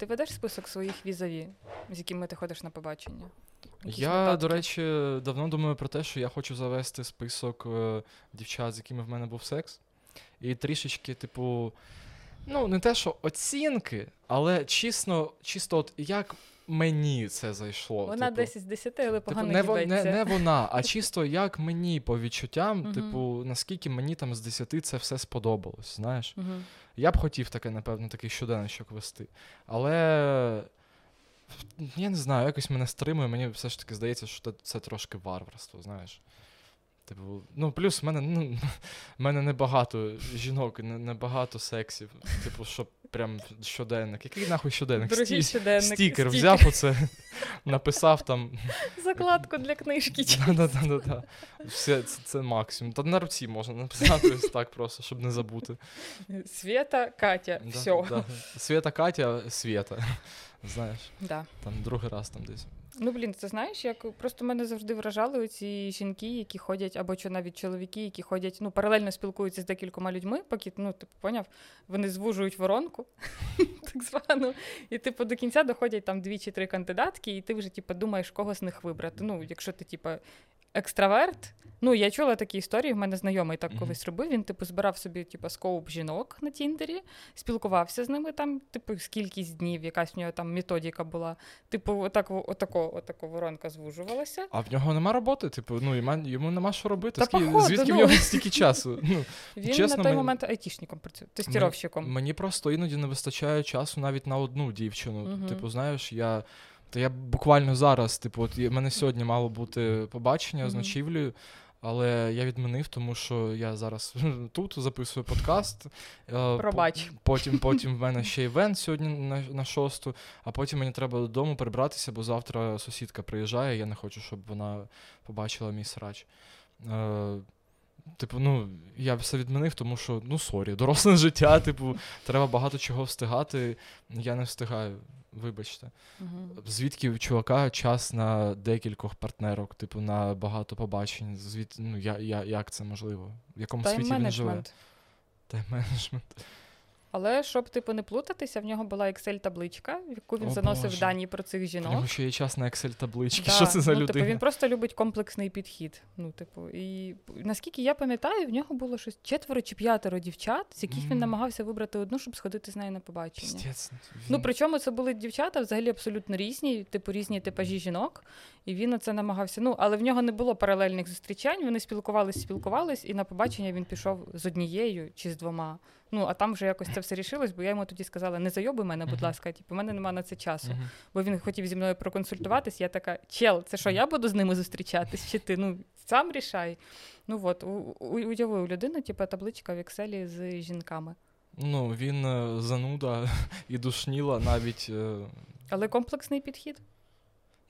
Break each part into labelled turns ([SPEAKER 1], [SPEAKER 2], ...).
[SPEAKER 1] Ти ведеш список своїх візаві, з якими ти ходиш на побачення? Якісь
[SPEAKER 2] Я,
[SPEAKER 1] нотатки?
[SPEAKER 2] до речі, давно думаю про те, що я хочу завести список е, дівчат, з якими в мене був секс. І трішечки, типу, ну, не те, що оцінки, але чесно, чисто, от як мені це зайшло.
[SPEAKER 1] Вона
[SPEAKER 2] типу,
[SPEAKER 1] 10 з 10, але
[SPEAKER 2] Типу, не, во- не, не вона, а чисто як мені по відчуттям, типу, наскільки мені там з 10 це все сподобалось, знаєш. Я б хотів таке, напевно, такий щоденничок вести. Але я не знаю, якось мене стримує, мені все ж таки здається, що це трошки варварство, знаєш. Типу, ну, плюс в мене, ну, в мене небагато жінок, небагато сексів. Типу, що прям щоденник. Який нахуй щоденник?
[SPEAKER 1] Дорогий
[SPEAKER 2] Сті-
[SPEAKER 1] щоденник.
[SPEAKER 2] Стікер
[SPEAKER 1] стікер.
[SPEAKER 2] взяв оце, написав там.
[SPEAKER 1] Закладку для книжки.
[SPEAKER 2] Да-да-да-да. Все, це, це максимум. Та на руці можна написати ось так просто, щоб не забути.
[SPEAKER 1] Света, Катя,
[SPEAKER 2] Да,
[SPEAKER 1] все.
[SPEAKER 2] да. Свята Катя, Свята. Знаєш,
[SPEAKER 1] Да.
[SPEAKER 2] там другий раз там десь.
[SPEAKER 1] Ну, блін, ти знаєш, як просто мене завжди вражали ці жінки, які ходять, або чи навіть чоловіки, які ходять, ну, паралельно спілкуються з декількома людьми, поки, ну, типу, поняв, вони звужують воронку, так звану, і типу до кінця доходять там дві чи три кандидатки, і ти вже типу, думаєш, кого з них вибрати. Ну, якщо ти, типу, екстраверт. Ну, я чула такі історії, в мене знайомий так колись робив. Він, типу, збирав собі, типу, скоуп жінок на Тіндері, спілкувався з ними там, типу, скількись днів, якась в нього там методика була. Типу, отак, отако, отако воронка звужувалася.
[SPEAKER 2] А в нього нема роботи, типу, ну йому нема що робити.
[SPEAKER 1] Та
[SPEAKER 2] Скільки-
[SPEAKER 1] походу,
[SPEAKER 2] звідки в
[SPEAKER 1] ну.
[SPEAKER 2] нього стільки часу? Ну,
[SPEAKER 1] Він
[SPEAKER 2] Чесно,
[SPEAKER 1] на той
[SPEAKER 2] мені-
[SPEAKER 1] момент айтішником працює, тестіровщиком.
[SPEAKER 2] Мені просто іноді не вистачає часу навіть на одну дівчину.
[SPEAKER 1] Мгм.
[SPEAKER 2] Типу, знаєш, я. Та я буквально зараз, типу, от в мене сьогодні мало бути побачення з ночівлею, але я відмінив, тому що я зараз тут записую подкаст. е,
[SPEAKER 1] Пробач.
[SPEAKER 2] Потім, потім в мене ще івент сьогодні на, на шосту, а потім мені треба додому прибратися, бо завтра сусідка приїжджає, я не хочу, щоб вона побачила мій срач. Е, Типу, ну, я все відмінив, тому що, ну, sorry, доросле життя, типу, треба багато чого встигати. Я не встигаю, вибачте.
[SPEAKER 1] Мгм.
[SPEAKER 2] Звідки у чувака час на декількох партнерок, типу, на багато побачень? Звід... Ну, я, я, як це можливо? В якому світі він живе?
[SPEAKER 1] Тайм-менеджмент. Але щоб типу не плутатися, в нього була Excel-табличка, в яку він
[SPEAKER 2] О,
[SPEAKER 1] заносив
[SPEAKER 2] Боже.
[SPEAKER 1] дані про цих жінок.
[SPEAKER 2] нього ще є час на Excel-таблички.
[SPEAKER 1] Да,
[SPEAKER 2] Що це за
[SPEAKER 1] ну,
[SPEAKER 2] людина?
[SPEAKER 1] Типу, він просто любить комплексний підхід. Ну, типу, і наскільки я пам'ятаю, в нього було щось четверо чи п'ятеро дівчат, з яких він намагався вибрати одну, щоб сходити з нею на побачення.
[SPEAKER 2] Піздець,
[SPEAKER 1] Ну, причому це були дівчата взагалі абсолютно різні, типу різні типажі жінок, і він оце намагався. Ну, але в нього не було паралельних зустрічань. Вони спілкувались, спілкувались, і на побачення він пішов з однією чи з двома. Ну, а там вже якось це все рішилось, бо я йому тоді сказала: не зайоби мене, будь ласка, типу, у мене немає на це часу. Бо він хотів зі мною проконсультуватись. Я така, чел, це що, я буду з ними зустрічатись? Чи ти? Ну, сам рішай. Ну от, у- уяви у людини, типу, табличка в Excel з жінками.
[SPEAKER 2] Ну, він е, зануда і душніла навіть. е,
[SPEAKER 1] Але комплексний підхід.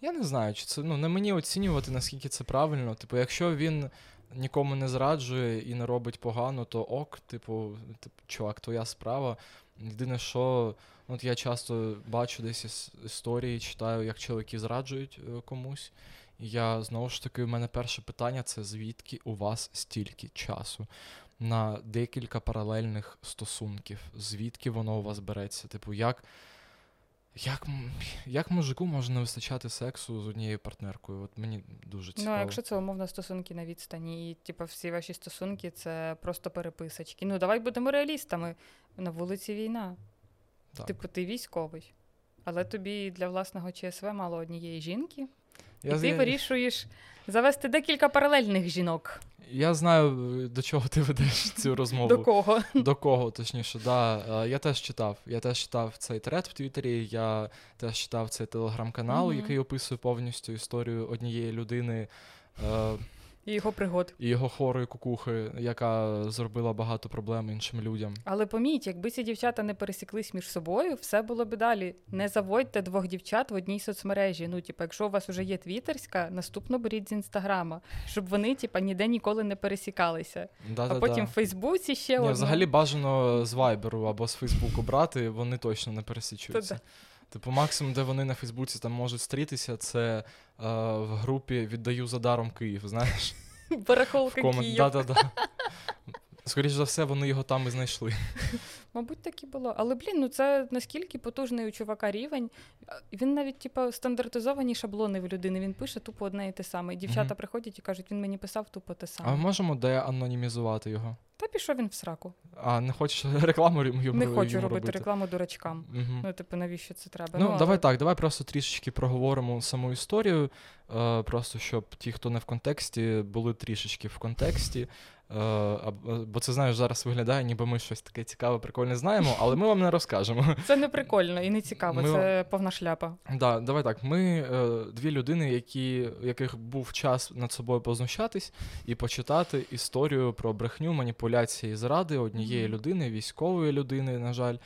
[SPEAKER 2] Я не знаю, чи це ну не мені оцінювати, наскільки це правильно. Типу, якщо він нікому не зраджує і не робить погано, то ок, типу, чувак, твоя справа. Єдине, що от я часто бачу десь іс- історії, читаю, як чоловіки зраджують е, комусь. І я знову ж таки, у мене перше питання це звідки у вас стільки часу на декілька паралельних стосунків? Звідки воно у вас береться? Типу, як. Як, як мужику може не вистачати сексу з однією партнеркою? От мені дуже цікаво.
[SPEAKER 1] Ну, якщо це умовно стосунки на відстані, і типу, всі ваші стосунки це просто переписочки. Ну, давай будемо реалістами. На вулиці війна.
[SPEAKER 2] Так.
[SPEAKER 1] Типу, ти військовий. Але тобі для власного ЧСВ мало однієї жінки,
[SPEAKER 2] я,
[SPEAKER 1] і ти
[SPEAKER 2] з...
[SPEAKER 1] вирішуєш завести декілька паралельних жінок.
[SPEAKER 2] я знаю, е, до чого ти ведеш цю розмову.
[SPEAKER 1] До кого?
[SPEAKER 2] До кого, точніше, да. Е, Я теж читав. Я теж читав цей трет в Твіттері, я теж читав цей телеграм-канал,
[SPEAKER 1] Мгм.
[SPEAKER 2] який описує повністю історію однієї людини. е,
[SPEAKER 1] І його пригод.
[SPEAKER 2] І його хворої кукухи, яка зробила багато проблем іншим людям.
[SPEAKER 1] Але поміть, якби ці дівчата не пересіклись між собою, все було б далі. Не заводьте двох дівчат в одній соцмережі. Ну, типу, якщо у вас вже є твіттерська, наступно беріть з інстаграма, щоб вони, типу, ніде ніколи не пересікалися.
[SPEAKER 2] Да-да-да.
[SPEAKER 1] А потім в Фейсбуці ще
[SPEAKER 2] Ні,
[SPEAKER 1] одну.
[SPEAKER 2] взагалі бажано з Вайберу або з Фейсбуку брати, вони точно не пересічуються. Типу, максимум, де вони на Фейсбуці там можуть стрітися, це е, в групі Віддаю за даром Київ, знаєш?
[SPEAKER 1] Барахолка. Київ.
[SPEAKER 2] Да-да-да. Скоріше за все, вони його там і знайшли.
[SPEAKER 1] Мабуть, так і було. Але блін, ну це наскільки потужний у чувака рівень. Він навіть, типу, стандартизовані шаблони в людини. Він пише тупо одне і те саме. І дівчата
[SPEAKER 2] Мгм.
[SPEAKER 1] приходять і кажуть, він мені писав тупо те саме.
[SPEAKER 2] А ми можемо де анонімізувати його?
[SPEAKER 1] Та пішов він в сраку.
[SPEAKER 2] А не хочеш рекламу йому
[SPEAKER 1] Не
[SPEAKER 2] йому
[SPEAKER 1] хочу робити
[SPEAKER 2] робити?
[SPEAKER 1] рекламу дурачкам.
[SPEAKER 2] Мгм.
[SPEAKER 1] Ну, типу, навіщо це треба?
[SPEAKER 2] Ну, давай
[SPEAKER 1] але-
[SPEAKER 2] так, давай просто трішечки проговоримо саму історію, е, просто щоб ті, хто не в контексті, були трішечки в контексті. Е, а- бо це знаєш, зараз виглядає, ніби ми щось таке цікаве, прикольне знаємо, але ми вам не розкажемо.
[SPEAKER 1] Це не прикольно і не цікаво,
[SPEAKER 2] Ми-
[SPEAKER 1] це повна шляпа.
[SPEAKER 2] Да, давай так. Ми е, дві людини, які, яких був час над собою познущатись і почитати історію про брехню, маніпуляції, зради однієї людини, військової людини, на жаль.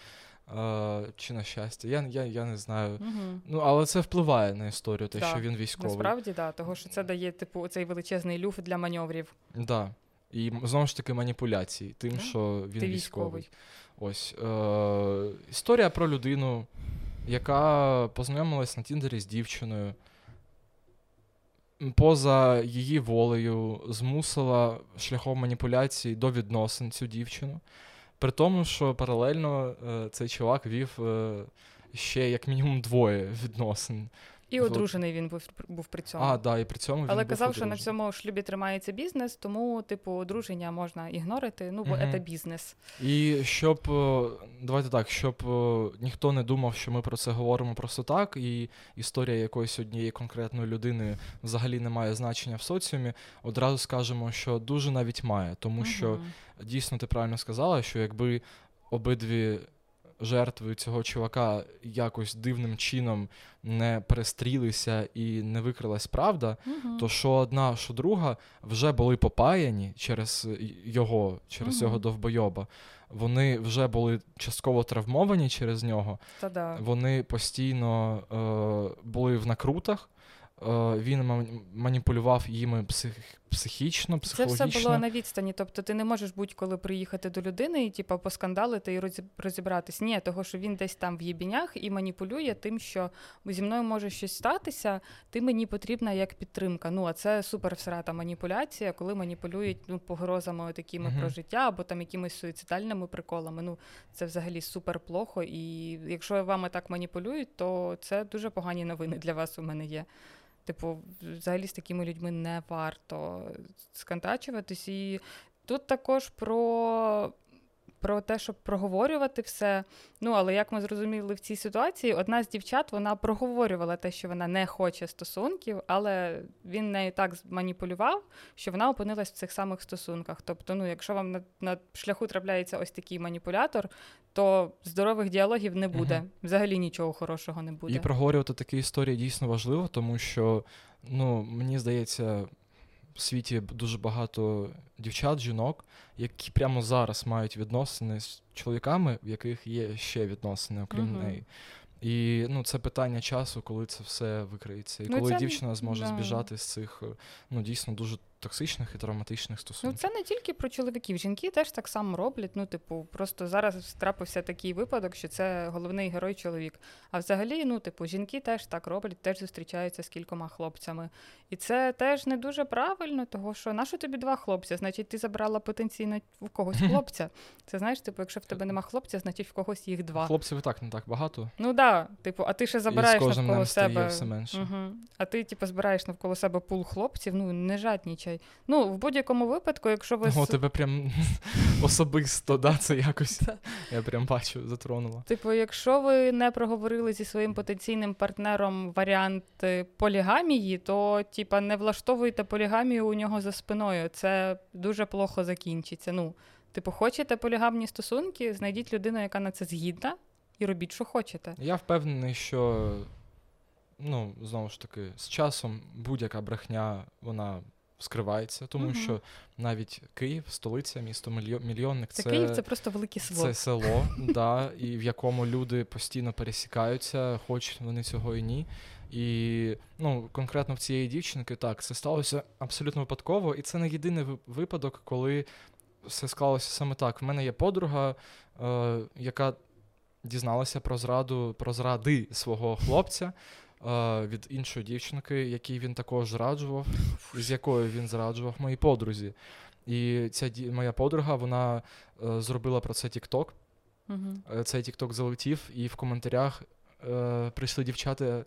[SPEAKER 2] Е, чи на щастя, я, я, я не знаю.
[SPEAKER 1] Угу.
[SPEAKER 2] Ну, але це впливає на історію, те,
[SPEAKER 1] Да,
[SPEAKER 2] що він військовий.
[SPEAKER 1] Насправді, да, того що це дає, типу, цей величезний люфт для маневрів.
[SPEAKER 2] Да. І знову ж таки маніпуляції, тим, що він
[SPEAKER 1] Ти
[SPEAKER 2] військовий.
[SPEAKER 1] військовий.
[SPEAKER 2] Ось. Е- історія про людину, яка познайомилась на Тіндері з дівчиною. Поза її волею змусила шляхом маніпуляцій до відносин цю дівчину. При тому, що паралельно е, цей чувак вів е, ще як мінімум двоє відносин.
[SPEAKER 1] І
[SPEAKER 2] Вот.
[SPEAKER 1] одружений він був, був при цьому.
[SPEAKER 2] А, да, і при цьому він
[SPEAKER 1] Але
[SPEAKER 2] був
[SPEAKER 1] казав, що на цьому шлюбі тримається бізнес, тому, типу, одруження можна ігнорити, ну, бо це бізнес.
[SPEAKER 2] І щоб е, давайте так, щоб е, ніхто не думав, що ми про це говоримо просто так, і історія якоїсь однієї конкретної людини взагалі не має значення в соціумі. Одразу скажемо, що дуже навіть має, тому що дійсно ти правильно сказала, що якби обидві жертви цього чувака якось дивним чином не перестрілися і не викрилась правда,
[SPEAKER 1] Мгм.
[SPEAKER 2] то що одна, що друга вже були попаяні через його, через
[SPEAKER 1] Мгм.
[SPEAKER 2] цього довбойоба. Вони вже були частково травмовані через нього.
[SPEAKER 1] Та да.
[SPEAKER 2] Вони постійно е, були в накрутах. Е, він маніпулював їми псих, психічно,
[SPEAKER 1] Це все було на відстані. Тобто ти не можеш будь-коли приїхати до людини і типу, поскандалити і розібратись. Ні, того, що він десь там в єбінях і маніпулює тим, що зі мною може щось статися, ти мені потрібна як підтримка. Ну, а це супер всрата маніпуляція, коли маніпулюють ну, погрозами такими
[SPEAKER 2] Мгм.
[SPEAKER 1] про життя або там якимись суїцидальними приколами. Ну, це взагалі супер плохо. І якщо вами так маніпулюють, то це дуже погані новини для вас у мене є. Типу, взагалі з такими людьми не варто сконтачуватись. І тут також про, про те, щоб проговорювати все. Ну, але як ми зрозуміли в цій ситуації, одна з дівчат вона проговорювала те, що вона не хоче стосунків, але він нею так маніпулював, що вона опинилась в цих самих стосунках. Тобто, ну, якщо вам на, на шляху трапляється ось такий маніпулятор, то здорових діалогів не буде.
[SPEAKER 2] Мгм.
[SPEAKER 1] Взагалі нічого хорошого не буде.
[SPEAKER 2] І проговорювати такі історії дійсно важливо, тому що, ну, мені здається, в світі дуже багато дівчат, жінок, які прямо зараз мають відносини з чоловіками, в яких є ще відносини, окрім
[SPEAKER 1] Мгм.
[SPEAKER 2] неї. І ну, це питання часу, коли це все викриється. І
[SPEAKER 1] Ну,
[SPEAKER 2] коли
[SPEAKER 1] це-
[SPEAKER 2] дівчина зможе
[SPEAKER 1] да.
[SPEAKER 2] збіжати з цих ну, дійсно дуже токсичних і травматичних стосунків.
[SPEAKER 1] Ну, це не тільки про чоловіків. Жінки теж так само роблять. Ну, типу, просто зараз трапився такий випадок, що це головний герой чоловік. А взагалі, ну, типу, жінки теж так роблять, теж зустрічаються з кількома хлопцями. І це теж не дуже правильно, того що нащо тобі два хлопця? Значить, ти забрала потенційно в когось хлопця. Це знаєш, типу, якщо в тебе нема хлопця, значить в когось їх два.
[SPEAKER 2] Хлопців і так не так багато.
[SPEAKER 1] Ну да, типу, а ти ще забираєш навколо себе.
[SPEAKER 2] все менше.
[SPEAKER 1] Угу. А ти, типу, збираєш навколо себе пул хлопців, ну не жаднічай. Ну, в будь-якому випадку, якщо ви
[SPEAKER 2] О, тебе прям особисто, да, це якось. Я прям бачу, затронуло.
[SPEAKER 1] Типу, якщо ви не проговорили зі своїм потенційним партнером варіант полігамії, то типа не влаштовуйте полігамію у нього за спиною. Це дуже плохо закінчиться. Ну, типу, хочете полігамні стосунки, знайдіть людину, яка на це згідна, і робіть, що хочете.
[SPEAKER 2] Я впевнений, що ну, знову ж таки, з часом будь-яка брехня вона скривається, тому
[SPEAKER 1] Мгм.
[SPEAKER 2] що навіть Київ, столиця, місто мільйо- мільйонник,
[SPEAKER 1] Це,
[SPEAKER 2] це,
[SPEAKER 1] Київ це просто велике село.
[SPEAKER 2] це село, да, і в якому люди постійно пересікаються, хоч вони цього і ні. І ну, конкретно в цієї дівчинки, так, це сталося абсолютно випадково, і це не єдиний випадок, коли все склалося саме так. В мене є подруга, е, яка дізналася про зраду, про зради свого хлопця від іншої дівчинки, якій він також зраджував, з якою він зраджував моїй подрузі. І ця ді- моя подруга, вона е, зробила про це TikTok,
[SPEAKER 1] Угу.
[SPEAKER 2] Е, Цей TikTok залетів, і в коментарях е, прийшли дівчата,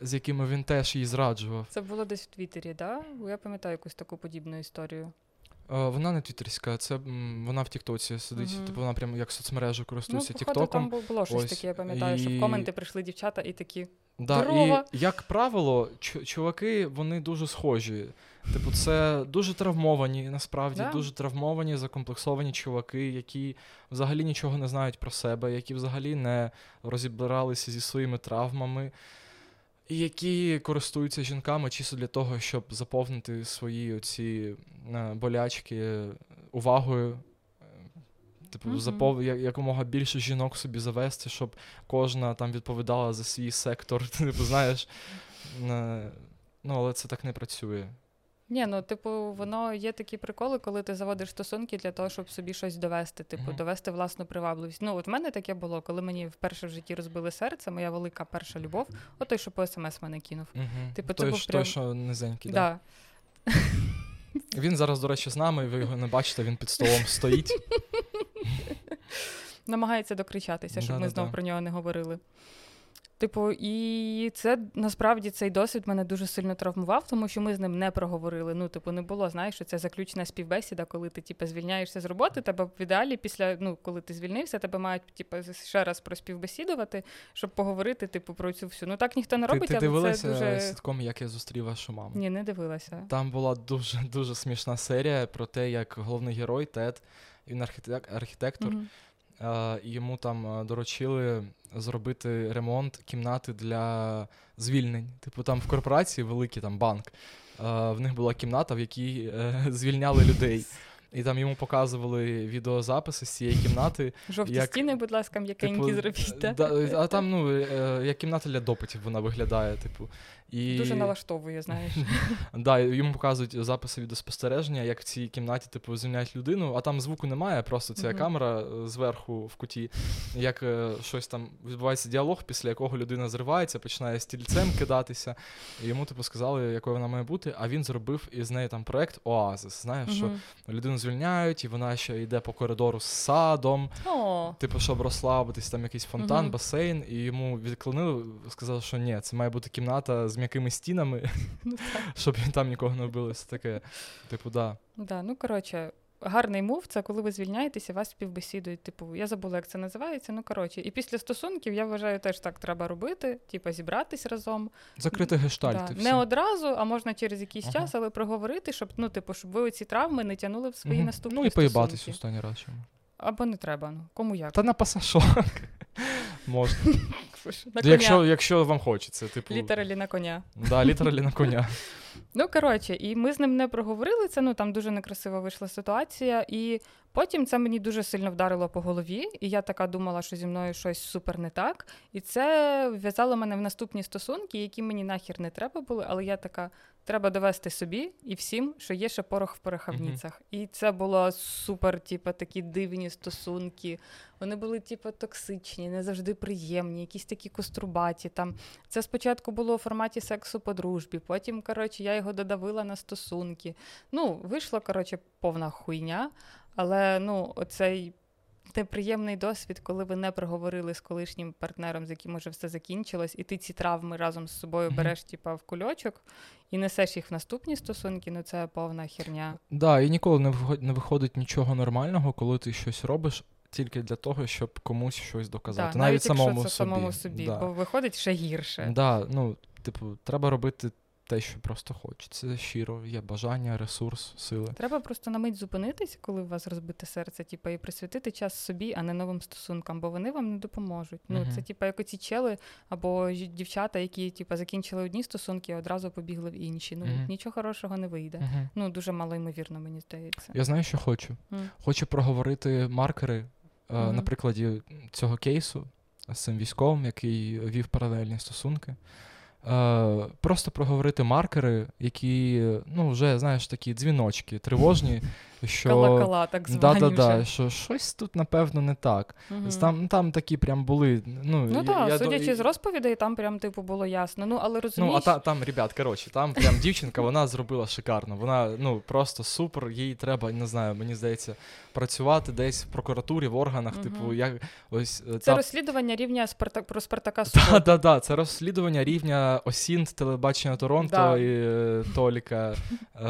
[SPEAKER 2] з якими він теж її зраджував.
[SPEAKER 1] Це було десь в Твіттері, да? Бо Я пам'ятаю якусь таку подібну історію.
[SPEAKER 2] Е, Вона не твіттерська, це вона в Тіктоці сидить.
[SPEAKER 1] Мгм.
[SPEAKER 2] Типу вона прям як соцмережу користується
[SPEAKER 1] ну, походу, там
[SPEAKER 2] Тіктоком.
[SPEAKER 1] бу- було щось
[SPEAKER 2] Ось,
[SPEAKER 1] таке, я пам'ятаю, що в коменти прийшли дівчата і такі.
[SPEAKER 2] Да,
[SPEAKER 1] Здорово.
[SPEAKER 2] і як правило, чу- чуваки вони дуже схожі. Типу, це дуже травмовані, насправді,
[SPEAKER 1] Да.
[SPEAKER 2] дуже травмовані, закомплексовані чуваки, які взагалі нічого не знають про себе, які взагалі не розібралися зі своїми травмами, і які користуються жінками чисто для того, щоб заповнити свої оці е, болячки увагою. Типу,
[SPEAKER 1] Мгм.
[SPEAKER 2] запов... якомога більше жінок собі завести, щоб кожна там відповідала за свій сектор. Типу, знаєш. Ну, але це так не працює.
[SPEAKER 1] Ні, ну типу, воно є такі приколи, коли ти заводиш стосунки для того, щоб собі щось довести, типу,
[SPEAKER 2] Мгм.
[SPEAKER 1] довести власну привабливість. Ну, от в мене таке було, коли мені вперше в житті розбили серце, моя велика перша любов, от той, що по смс мене кинув.
[SPEAKER 2] Угу.
[SPEAKER 1] Типу, це
[SPEAKER 2] той,
[SPEAKER 1] був прям-
[SPEAKER 2] той, що низенький.
[SPEAKER 1] Да.
[SPEAKER 2] Він зараз, до речі, з нами, ви його не бачите, він під столом стоїть.
[SPEAKER 1] Намагається докричатися, щоб ми знову про нього не говорили. Типу, і це насправді цей досвід мене дуже сильно травмував, тому що ми з ним не проговорили. Ну, типу, не було, знаєш, що це заключена співбесіда, коли ти типу, звільняєшся з роботи. Тебе в ідеалі, після ну, коли ти звільнився, тебе мають типу, ще раз проспівбесідувати, щоб поговорити, типу, про цю всю. Ну так ніхто не робить,
[SPEAKER 2] ти
[SPEAKER 1] але
[SPEAKER 2] дивилася
[SPEAKER 1] це дуже.
[SPEAKER 2] ситком, як я зустрів вашу маму?
[SPEAKER 1] Ні, не дивилася.
[SPEAKER 2] Там була дуже дуже смішна серія про те, як головний герой Тед, він архітек- архітектор, е, йому там е, доручили зробити ремонт кімнати для звільнень. Типу, там в корпорації великий там банк. е, В них була кімната, в якій звільняли людей. І там йому показували відеозаписи з цієї кімнати.
[SPEAKER 1] Жовті
[SPEAKER 2] як,
[SPEAKER 1] стіни, будь ласка, м'якенькі
[SPEAKER 2] Типу,
[SPEAKER 1] зробіть.
[SPEAKER 2] да, а там, ну, як кімната для допитів вона виглядає, типу. І...
[SPEAKER 1] Дуже налаштовує, знаєш.
[SPEAKER 2] Да, йому показують записи відеоспостереження, як в цій кімнаті, типу, звільняють людину, а там звуку немає, просто ця камера е, зверху в куті, як е, щось там відбувається діалог, після якого людина зривається, починає стільцем кидатися. І йому, типу, сказали, якою вона має бути, а він зробив із неї там проект Оазис. Знаєш, що людину звільняють, і вона ще йде по коридору з садом, типу, щоб розслабитись, там якийсь фонтан, басейн, і йому відклонили, сказали, що ні, це має бути кімната з м'якими стінами,
[SPEAKER 1] ну так.
[SPEAKER 2] щоб він там нікого не вбили. Це таке. Типу, да.
[SPEAKER 1] Да, ну коротше, гарний мув це коли ви звільняєтеся, вас співбесідують. Типу, я забула, як це називається. Ну коротше, і після стосунків я вважаю, теж так треба робити. Типу, зібратись разом.
[SPEAKER 2] Закрити гештальт.
[SPEAKER 1] Да. Не одразу, а можна через якийсь
[SPEAKER 2] Ага.
[SPEAKER 1] час, але проговорити, щоб ну, типу, щоб ви ці травми не тягнули в свої
[SPEAKER 2] Мгм.
[SPEAKER 1] наступні
[SPEAKER 2] Ну і поїбатись
[SPEAKER 1] стосунки.
[SPEAKER 2] останній раз. чому.
[SPEAKER 1] Або не треба. Ну кому як.
[SPEAKER 2] Та на пасашок. Можна.
[SPEAKER 1] На коня.
[SPEAKER 2] якщо, якщо вам хочеться, типу.
[SPEAKER 1] Літералі на коня.
[SPEAKER 2] Да, літералі на коня.
[SPEAKER 1] Ну, коротше, і ми з ним не проговорили це. Ну там дуже некрасива вийшла ситуація. І потім це мені дуже сильно вдарило по голові. І я така думала, що зі мною щось супер не так. І це вв'язало мене в наступні стосунки, які мені нахер не треба були. Але я така. Треба довести собі і всім, що є ще порох в порохавницях. І це було супер, типу, такі дивні стосунки. Вони були, типу, токсичні, не завжди приємні, якісь такі кострубаті. Там це спочатку було у форматі сексу по дружбі, потім, коротше, я його додавила на стосунки. Ну, вийшла, коротше, повна хуйня. Але ну, оцей неприємний досвід, коли ви не проговорили з колишнім партнером, з яким уже все закінчилось, і ти ці травми разом з собою береш, типа, в кульочок і несеш їх в наступні стосунки, ну це повна херня.
[SPEAKER 2] Да, і ніколи не не виходить нічого нормального, коли ти щось робиш тільки для того, щоб комусь щось доказати.
[SPEAKER 1] Да,
[SPEAKER 2] навіть, самому
[SPEAKER 1] якщо це
[SPEAKER 2] собі.
[SPEAKER 1] самому собі,
[SPEAKER 2] Да.
[SPEAKER 1] бо виходить ще гірше.
[SPEAKER 2] Да, ну, типу, треба робити те, що просто хочеться. Щиро, є бажання, ресурс, сили.
[SPEAKER 1] Треба просто на мить зупинитись, коли у вас розбите серце, типа, і присвятити час собі, а не новим стосункам, бо вони вам не допоможуть. Ну,
[SPEAKER 2] Мгм.
[SPEAKER 1] це типа як оці чели або дівчата, які типа закінчили одні стосунки, а одразу побігли в інші. Ну
[SPEAKER 2] Мгм.
[SPEAKER 1] нічого хорошого не вийде.
[SPEAKER 2] Угу.
[SPEAKER 1] Ну дуже мало ймовірно, мені здається.
[SPEAKER 2] Я знаю, що хочу. Хочу проговорити маркери е, на прикладі цього кейсу з цим військовим, який вів паралельні стосунки. Е, просто проговорити маркери, які, ну, вже, знаєш, такі дзвіночки тривожні, що
[SPEAKER 1] Кала-кала, так звані
[SPEAKER 2] да-да-да, що щось тут, напевно, не так.
[SPEAKER 1] Мгм.
[SPEAKER 2] Там, там такі прям були. Ну,
[SPEAKER 1] Ну
[SPEAKER 2] я,
[SPEAKER 1] так,
[SPEAKER 2] я,
[SPEAKER 1] судячи
[SPEAKER 2] до-
[SPEAKER 1] з розповідей, там прям типу було ясно. Ну, але
[SPEAKER 2] Ну, а та, там, ребят, коротше, там прям дівчинка, вона зробила шикарно. Вона ну просто супер. Їй треба, не знаю, мені здається, працювати десь в прокуратурі, в органах.
[SPEAKER 1] Мгм.
[SPEAKER 2] Типу, як ось е,
[SPEAKER 1] це
[SPEAKER 2] та-
[SPEAKER 1] розслідування рівня Спарта... про Спартака
[SPEAKER 2] Да,
[SPEAKER 1] Суботу.
[SPEAKER 2] да, да, це розслідування рівня Осінт, телебачення Торонто
[SPEAKER 1] Да.
[SPEAKER 2] і е, Толіка е,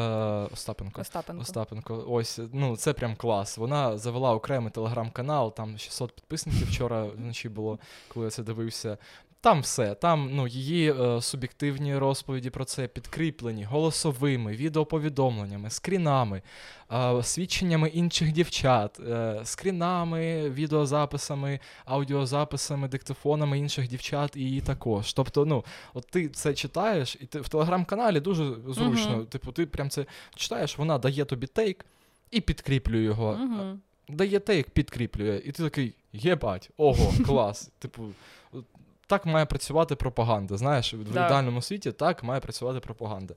[SPEAKER 2] Остапенко.
[SPEAKER 1] Остапенко.
[SPEAKER 2] Остапенко. Ось, ну це прям клас. Вона завела окремий телеграм-канал, там 600 підписників вчора вночі було, коли я це дивився. Там все. Там ну, її е, суб'єктивні розповіді про це підкріплені голосовими, відеоповідомленнями, скрінами, е, свідченнями інших дівчат, е, скрінами, відеозаписами, аудіозаписами, диктофонами інших дівчат і її також. Тобто, ну, от ти це читаєш, і ти в телеграм-каналі дуже зручно.
[SPEAKER 1] Мгм.
[SPEAKER 2] Типу, ти прям це читаєш, вона дає тобі тейк і підкріплюю його.
[SPEAKER 1] Мгм.
[SPEAKER 2] Дає як підкріплює. І ти такий, єбать, ого, клас. Типу, так має працювати пропаганда. Знаєш, в ідеальному світі так має працювати пропаганда.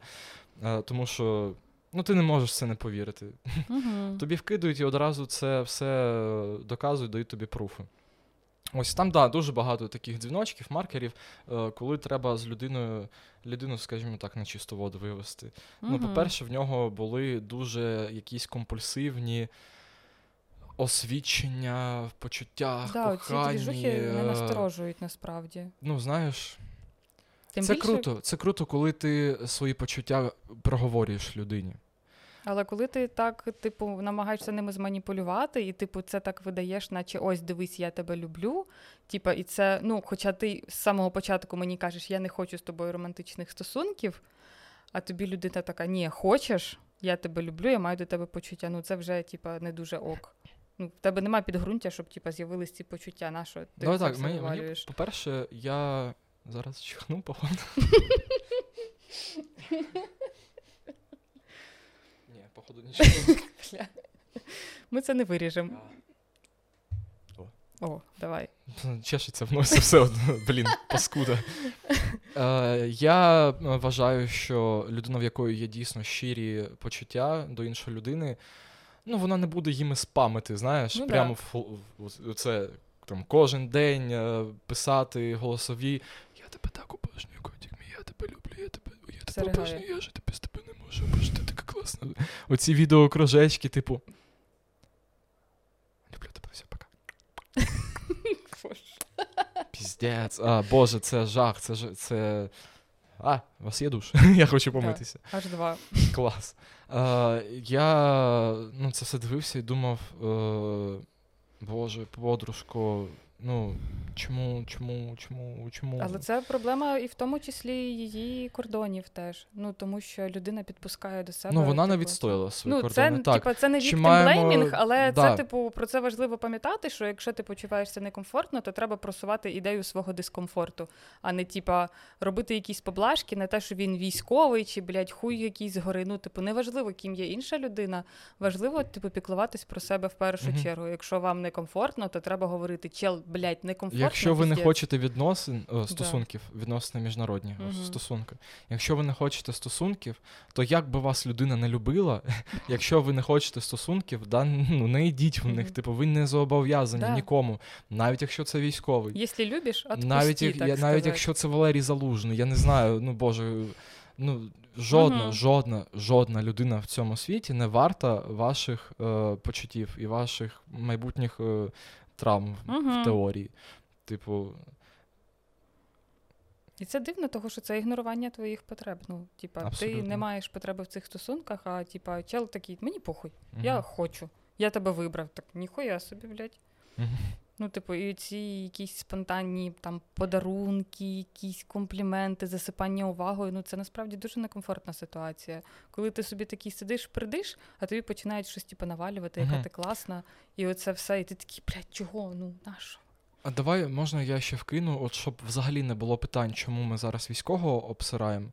[SPEAKER 2] Е, тому що. Ну, ти не можеш в це не повірити.
[SPEAKER 1] Мгм.
[SPEAKER 2] Тобі вкидують і одразу це все е, доказують, дають тобі пруфи. Ось там, да, дуже багато таких дзвіночків, маркерів, е, коли треба з людиною, людину, скажімо так, на чисту воду вивести. Ну, по-перше, в нього були дуже якісь компульсивні освічення в почуттях,
[SPEAKER 1] Да, ці
[SPEAKER 2] коханні.
[SPEAKER 1] двіжухи не насторожують насправді.
[SPEAKER 2] Ну, знаєш,
[SPEAKER 1] Тим
[SPEAKER 2] це
[SPEAKER 1] більше,
[SPEAKER 2] круто. Це круто, коли ти свої почуття проговорюєш людині.
[SPEAKER 1] Але коли ти так, типу, намагаєшся ними зманіпулювати, і типу, це так видаєш, наче ось дивись, я тебе люблю. Типа, і це, ну, хоча ти з самого початку мені кажеш, я не хочу з тобою романтичних стосунків, а тобі людина така, ні, хочеш, я тебе люблю, я маю до тебе почуття. Ну, це вже, типа, не дуже ок. Ну, в тебе немає підґрунтя, щоб типа, з'явились ці почуття. На що ти
[SPEAKER 2] Давай так, мені, мені, по-перше, я зараз чихну, походу. Походу нічого.
[SPEAKER 1] Ми це не виріжемо.
[SPEAKER 2] О.
[SPEAKER 1] О, давай.
[SPEAKER 2] Чешеться в носі все одно, блін, паскуда. Е, я е, вважаю, що людина, в якої є дійсно щирі почуття до іншої людини, ну вона не буде їми спамити, знаєш,
[SPEAKER 1] Ну
[SPEAKER 2] прямо в, в- в- це там кожен день е, писати голосові. Я тебе так обожнюю, котик мій, я тебе люблю, я тебе, я тебе обожнюю, я ж тебе з тебе не можу, бо класна. Оці відеокружечки, типу. Люблю тебе, все, пока. Піздець. А, Боже, це жах, це ж це. А, у вас є душ? Я хочу помитися.
[SPEAKER 1] Аж два.
[SPEAKER 2] Клас. Е, я ну, це все дивився і думав, е, Боже, подружко, ну, чому, чому, чому, чому?
[SPEAKER 1] Але це проблема і в тому числі її кордонів теж. Ну тому що людина підпускає до себе.
[SPEAKER 2] ну, вона не
[SPEAKER 1] типу,
[SPEAKER 2] відстояла свої
[SPEAKER 1] Ну,
[SPEAKER 2] кордони.
[SPEAKER 1] це,
[SPEAKER 2] так.
[SPEAKER 1] типа, це не
[SPEAKER 2] маємо-
[SPEAKER 1] blaming, але
[SPEAKER 2] да.
[SPEAKER 1] це, типу, про це важливо пам'ятати, що якщо ти почуваєшся некомфортно, то треба просувати ідею свого дискомфорту, а не типа робити якісь поблажки на те, що він військовий чи, блядь, хуй якийсь згори. Ну, типу, неважливо, ким є інша людина. Важливо, типу, піклуватись про себе в першу
[SPEAKER 2] Мгм.
[SPEAKER 1] чергу. Якщо вам некомфортно, то треба говорити, чел, блядь, некомфортно.
[SPEAKER 2] Якщо ви не
[SPEAKER 1] піздець».
[SPEAKER 2] хочете відносин, о, стосунків, відносини міжнародні
[SPEAKER 1] Мгм.
[SPEAKER 2] стосунки. Якщо ви не хочете стосунків, то як би вас людина не любила, якщо ви не хочете стосунків, да, ну не йдіть в них. Типу, ви не зобов'язані
[SPEAKER 1] Да.
[SPEAKER 2] нікому, навіть якщо це військовий.
[SPEAKER 1] Якщо любиш, отпусти,
[SPEAKER 2] навіть, як,
[SPEAKER 1] так
[SPEAKER 2] я, навіть якщо це Валерій Залужний, я не знаю, ну боже, ну жодна,
[SPEAKER 1] Мгм.
[SPEAKER 2] жодна, жодна людина в цьому світі не варта ваших е, почуттів і ваших майбутніх е, травм
[SPEAKER 1] Мгм.
[SPEAKER 2] в теорії. Типу,
[SPEAKER 1] І це дивно, тому що це ігнорування твоїх потреб. Ну, типа, ти не маєш потреби в цих стосунках, а типа, чел такий, мені похуй,
[SPEAKER 2] мгм.
[SPEAKER 1] я хочу. Я тебе вибрав. Так ніхуя собі, блядь.
[SPEAKER 2] Мгм.
[SPEAKER 1] Ну, типу, і ці якісь спонтанні там подарунки, якісь компліменти, засипання увагою. Ну, це насправді дуже некомфортна ситуація. Коли ти собі такий сидиш, придиш, а тобі починають щось типу, навалювати, яка
[SPEAKER 2] Мгм.
[SPEAKER 1] ти класна, і оце все, і ти такий, блядь, чого? Ну, нащо?
[SPEAKER 2] А давай можна я ще вкину, от щоб взагалі не було питань, чому ми зараз військового обсираємо.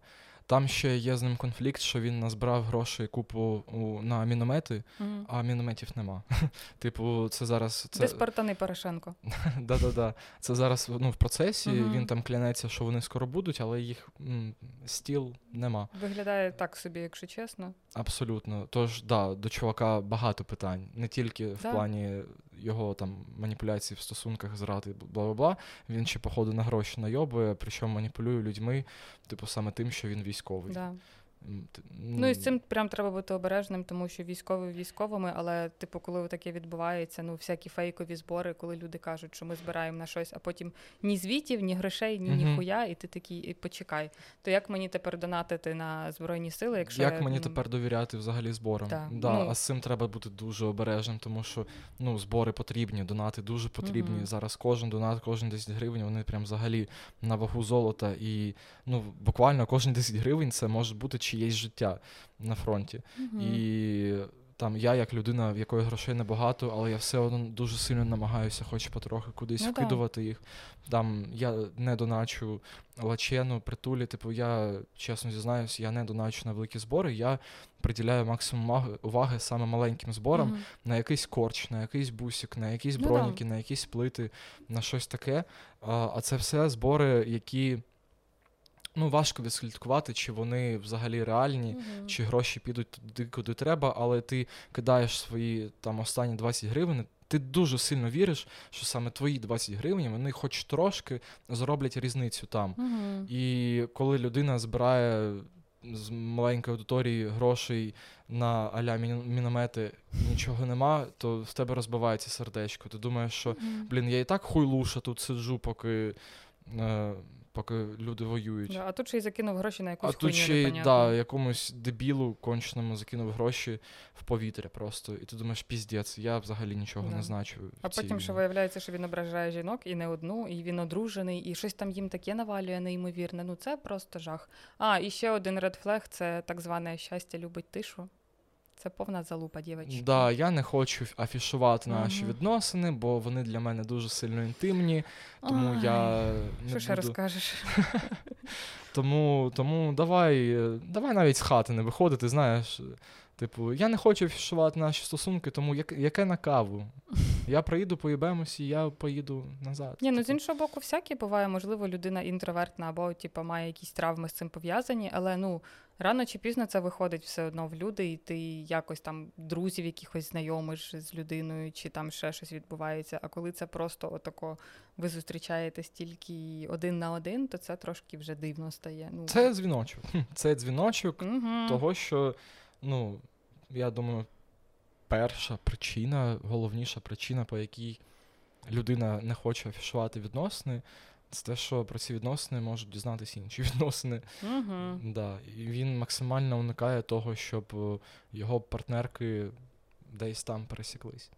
[SPEAKER 2] Там ще є з ним конфлікт, що він назбирав грошей купу у, на міномети,
[SPEAKER 1] Мгм.
[SPEAKER 2] а мінометів нема. Типу, це зараз. Це...
[SPEAKER 1] Де Порошенко?
[SPEAKER 2] Да-да-да. Це зараз ну, в процесі.
[SPEAKER 1] Мгм.
[SPEAKER 2] Він там клянеться, що вони скоро будуть, але їх м, стіл нема.
[SPEAKER 1] Виглядає так собі, якщо чесно.
[SPEAKER 2] Абсолютно. Тож, да, до чувака багато питань. Не тільки в
[SPEAKER 1] Да.
[SPEAKER 2] плані його там маніпуляції в стосунках, зради, бла бла. Він ще, походу, на гроші найобує, причому маніпулює людьми, типу, саме тим, що він військовий.
[SPEAKER 1] Да. Ну і з цим прям треба бути обережним, тому що військові військовими, але типу, коли таке відбувається, ну всякі фейкові збори, коли люди кажуть, що ми збираємо на щось, а потім ні звітів, ні грошей, ні ніхуя, і ти такий, і почекай. То як мені тепер донатити на збройні сили, якщо
[SPEAKER 2] Як
[SPEAKER 1] я,
[SPEAKER 2] мені
[SPEAKER 1] ну,
[SPEAKER 2] тепер довіряти взагалі зборам?
[SPEAKER 1] Да.
[SPEAKER 2] Да,
[SPEAKER 1] Ну.
[SPEAKER 2] А з цим треба бути дуже обережним, тому що ну, збори потрібні, донати дуже потрібні.
[SPEAKER 1] Мгм.
[SPEAKER 2] Зараз кожен донат, кожен 10 гривень, вони прям взагалі на вагу золота. І ну, буквально кожен 10 гривень це може бути чиєсь життя на фронті.
[SPEAKER 1] Мгм.
[SPEAKER 2] І там я, як людина, в якої грошей небагато, але я все одно дуже сильно намагаюся, хоч потрохи кудись
[SPEAKER 1] Ну
[SPEAKER 2] вкидувати їх. Там я не доначу лачену, притулі. Типу, я чесно зізнаюсь, я не доначу на великі збори. Я приділяю максимум уваги саме маленьким зборам
[SPEAKER 1] Мгм.
[SPEAKER 2] на якийсь корч, на якийсь бусик, на якісь
[SPEAKER 1] Ну
[SPEAKER 2] броніки, на якісь плити, на щось таке. А, а це все збори, які. Ну, важко відслідкувати, чи вони взагалі реальні,
[SPEAKER 1] Мгм.
[SPEAKER 2] чи гроші підуть туди, куди треба, але ти кидаєш свої там останні 20 гривень. Ти дуже сильно віриш, що саме твої 20 гривень вони хоч трошки зроблять різницю там.
[SPEAKER 1] Мгм.
[SPEAKER 2] І коли людина збирає з маленької аудиторії грошей на аля міномети, нічого нема, то в тебе розбивається сердечко. Ти думаєш, що блін, я і так хуйлуша тут сиджу, поки, е, поки люди воюють.
[SPEAKER 1] Да, а тут ще й закинув гроші на якусь
[SPEAKER 2] А тут ще й да, якомусь дебілу конченому закинув гроші в повітря просто. І ти думаєш, піздець, я взагалі нічого
[SPEAKER 1] Да.
[SPEAKER 2] не значу.
[SPEAKER 1] А
[SPEAKER 2] цій
[SPEAKER 1] потім ще виявляється, що він ображає жінок і не одну, і він одружений, і щось там їм таке навалює неймовірне. Ну це просто жах. А, і ще один ред флег це так зване щастя любить тишу. Це повна залупа, дівчатки.
[SPEAKER 2] Да, я не хочу афішувати наші
[SPEAKER 1] Мгм.
[SPEAKER 2] відносини, бо вони для мене дуже сильно інтимні. Тому
[SPEAKER 1] Ай,
[SPEAKER 2] я не
[SPEAKER 1] Що ще
[SPEAKER 2] буду.
[SPEAKER 1] розкажеш?
[SPEAKER 2] Тому, тому давай, давай навіть з хати не виходити, знаєш. Типу, я не хочу афішувати наші стосунки, тому як, яке на каву? Я приїду, поїбемось, і я поїду назад.
[SPEAKER 1] Ні, ну з
[SPEAKER 2] Типу,
[SPEAKER 1] іншого боку, всяке буває, можливо, людина інтровертна або типу, має якісь травми з цим пов'язані, але ну рано чи пізно це виходить все одно в люди, і ти якось там друзів якихось знайомиш з людиною, чи там ще щось відбувається. А коли це просто отако ви зустрічаєтесь тільки один на один, то це трошки вже дивно стає. Ну,
[SPEAKER 2] Це дзвіночок. Це дзвіночок
[SPEAKER 1] Мгм.
[SPEAKER 2] того, що, ну, я думаю, перша причина, головніша причина, по якій людина не хоче афішувати відносини, це те, що про ці відносини можуть дізнатися інші відносини.
[SPEAKER 1] Мгм.
[SPEAKER 2] Да. І він максимально уникає того, щоб е, його партнерки десь там пересіклись.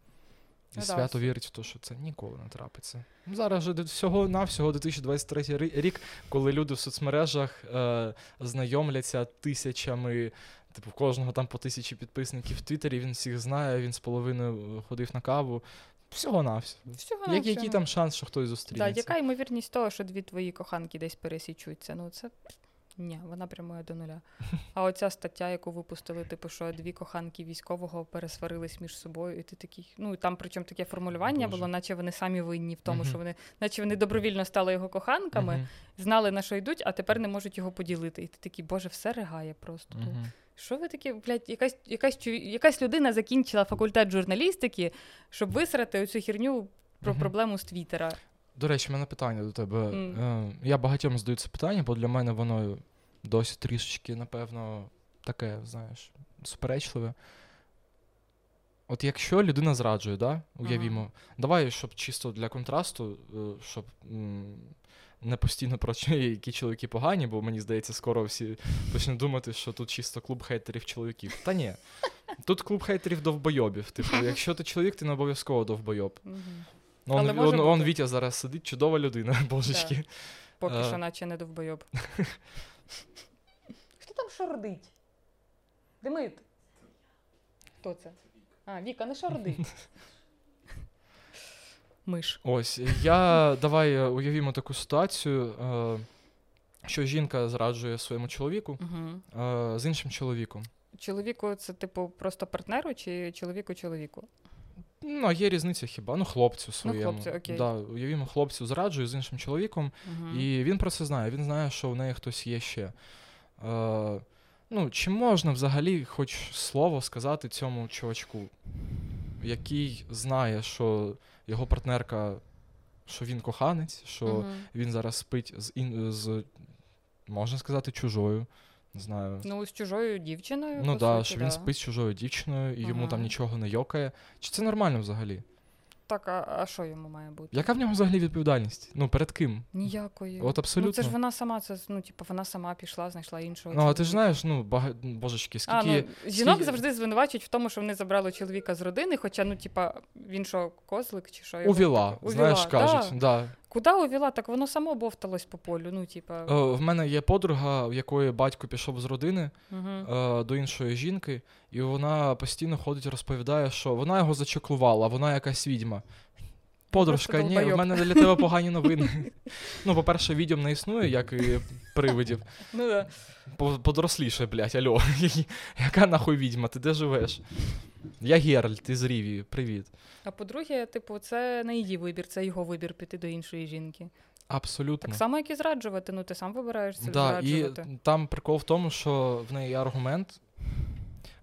[SPEAKER 2] І
[SPEAKER 1] Ну
[SPEAKER 2] свято
[SPEAKER 1] ось.
[SPEAKER 2] вірить в те, що це ніколи не трапиться. Ну, Зараз же всього навсього 2023 рік, коли люди в соцмережах е, знайомляться тисячами, типу, в кожного там по тисячі підписників в Твіттері, він всіх знає, він з половиною е, ходив на каву. Всього навсього.
[SPEAKER 1] Всього
[SPEAKER 2] Як, який там шанс, що хтось
[SPEAKER 1] Да,
[SPEAKER 2] зустрінеться?
[SPEAKER 1] яка ймовірність того, що дві твої коханки десь пересічуться? Ну це ні, вона прямує до нуля. А оця стаття, яку випустили, типу, що дві коханки військового пересварились між собою, і ти такий. Ну і там причому таке формулювання
[SPEAKER 2] Боже.
[SPEAKER 1] було, наче вони самі винні в тому,
[SPEAKER 2] Мгм.
[SPEAKER 1] що вони, наче вони добровільно стали його коханками,
[SPEAKER 2] Мгм.
[SPEAKER 1] знали на що йдуть, а тепер не можуть його поділити. І ти такий, боже, все ригає просто.
[SPEAKER 2] Мгм.
[SPEAKER 1] Що ви такі, блядь, якась, якась, якась людина закінчила факультет журналістики, щоб висрати оцю херню про проблему з Твіттера.
[SPEAKER 2] До речі, в мене питання до тебе. Е, Я багатьом задаю це питання, бо для мене воно досі трішечки, напевно, таке, знаєш, суперечливе. От якщо людина зраджує, да? уявімо, давай, щоб чисто для контрасту, е, щоб м, не постійно про які чоловіки погані, бо мені здається, скоро всі почнуть думати, що тут чисто клуб хейтерів чоловіків. Та ні. Тут клуб хейтерів довбойобів. Типу, якщо ти чоловік, ти не обов'язково довбойоб.
[SPEAKER 1] Мгм.
[SPEAKER 2] Ну,
[SPEAKER 1] Але
[SPEAKER 2] он,
[SPEAKER 1] може
[SPEAKER 2] он, он. Вітя зараз сидить, чудова людина, божечки.
[SPEAKER 1] Поки
[SPEAKER 2] Е.
[SPEAKER 1] що, наче не довбойоб. Хто там шордить? Демид. Хто це? А, Віка, не шордить. Миш.
[SPEAKER 2] Ось, я давай е, уявімо таку ситуацію. Е, що жінка зраджує своєму чоловіку е, з іншим чоловіком.
[SPEAKER 1] Чоловіку це, типу, просто партнеру чи чоловіку чоловіку?
[SPEAKER 2] Ну, а є різниця хіба? Ну, хлопцю своєму.
[SPEAKER 1] хлопцю, окей.
[SPEAKER 2] Да, уявімо, хлопцю зраджує з іншим чоловіком,
[SPEAKER 1] Угу.
[SPEAKER 2] і він про це знає. Він знає, що в неї хтось є ще. Е, ну, чи можна взагалі хоч слово сказати цьому чувачку, який знає, що його партнерка, що він коханець, що він зараз спить з, ін... з можна сказати, чужою. Не знаю.
[SPEAKER 1] Ну, з чужою дівчиною.
[SPEAKER 2] Ну да, що
[SPEAKER 1] да.
[SPEAKER 2] він спить з чужою дівчиною, і йому там нічого не йокає. Чи це нормально взагалі?
[SPEAKER 1] Так, а, а що йому має бути?
[SPEAKER 2] Яка в нього взагалі відповідальність? Ну, перед ким?
[SPEAKER 1] Ніякої.
[SPEAKER 2] От
[SPEAKER 1] Ну,
[SPEAKER 2] абсолютно.
[SPEAKER 1] це ж вона сама, це ну, типу, вона сама пішла, знайшла іншого.
[SPEAKER 2] Ну, а ти ж знаєш, ну, бага... божечки, скільки.
[SPEAKER 1] А, ну, жінок
[SPEAKER 2] скільки-
[SPEAKER 1] завжди звинувачують в тому, що вони забрали чоловіка з родини, хоча, ну, типа, він що, козлик чи що?
[SPEAKER 2] Увіла,
[SPEAKER 1] так-
[SPEAKER 2] знаєш, кажуть.
[SPEAKER 1] Да.
[SPEAKER 2] Да.
[SPEAKER 1] Куди увіла? Так воно само бовталось по полю. Ну, типа.
[SPEAKER 2] Е, в мене є подруга, в якої батько пішов з родини
[SPEAKER 1] Угу.
[SPEAKER 2] е, до іншої жінки, і вона постійно ходить, розповідає, що вона його зачеклувала, вона якась відьма. Подружка, ні, в мене для тебе погані новини. Ну, по-перше, відьом не існує, як і привидів.
[SPEAKER 1] Ну, да.
[SPEAKER 2] По- Подросліше, блядь, альо. Яка нахуй відьма? Ти де живеш? Я Геральт із Рівії, привіт.
[SPEAKER 1] А по-друге, типу, це не її вибір, це його вибір піти до іншої жінки.
[SPEAKER 2] Абсолютно.
[SPEAKER 1] Так само, як і зраджувати. Ну, ти сам вибираєш це
[SPEAKER 2] Да, і там прикол в тому, що в неї є аргумент.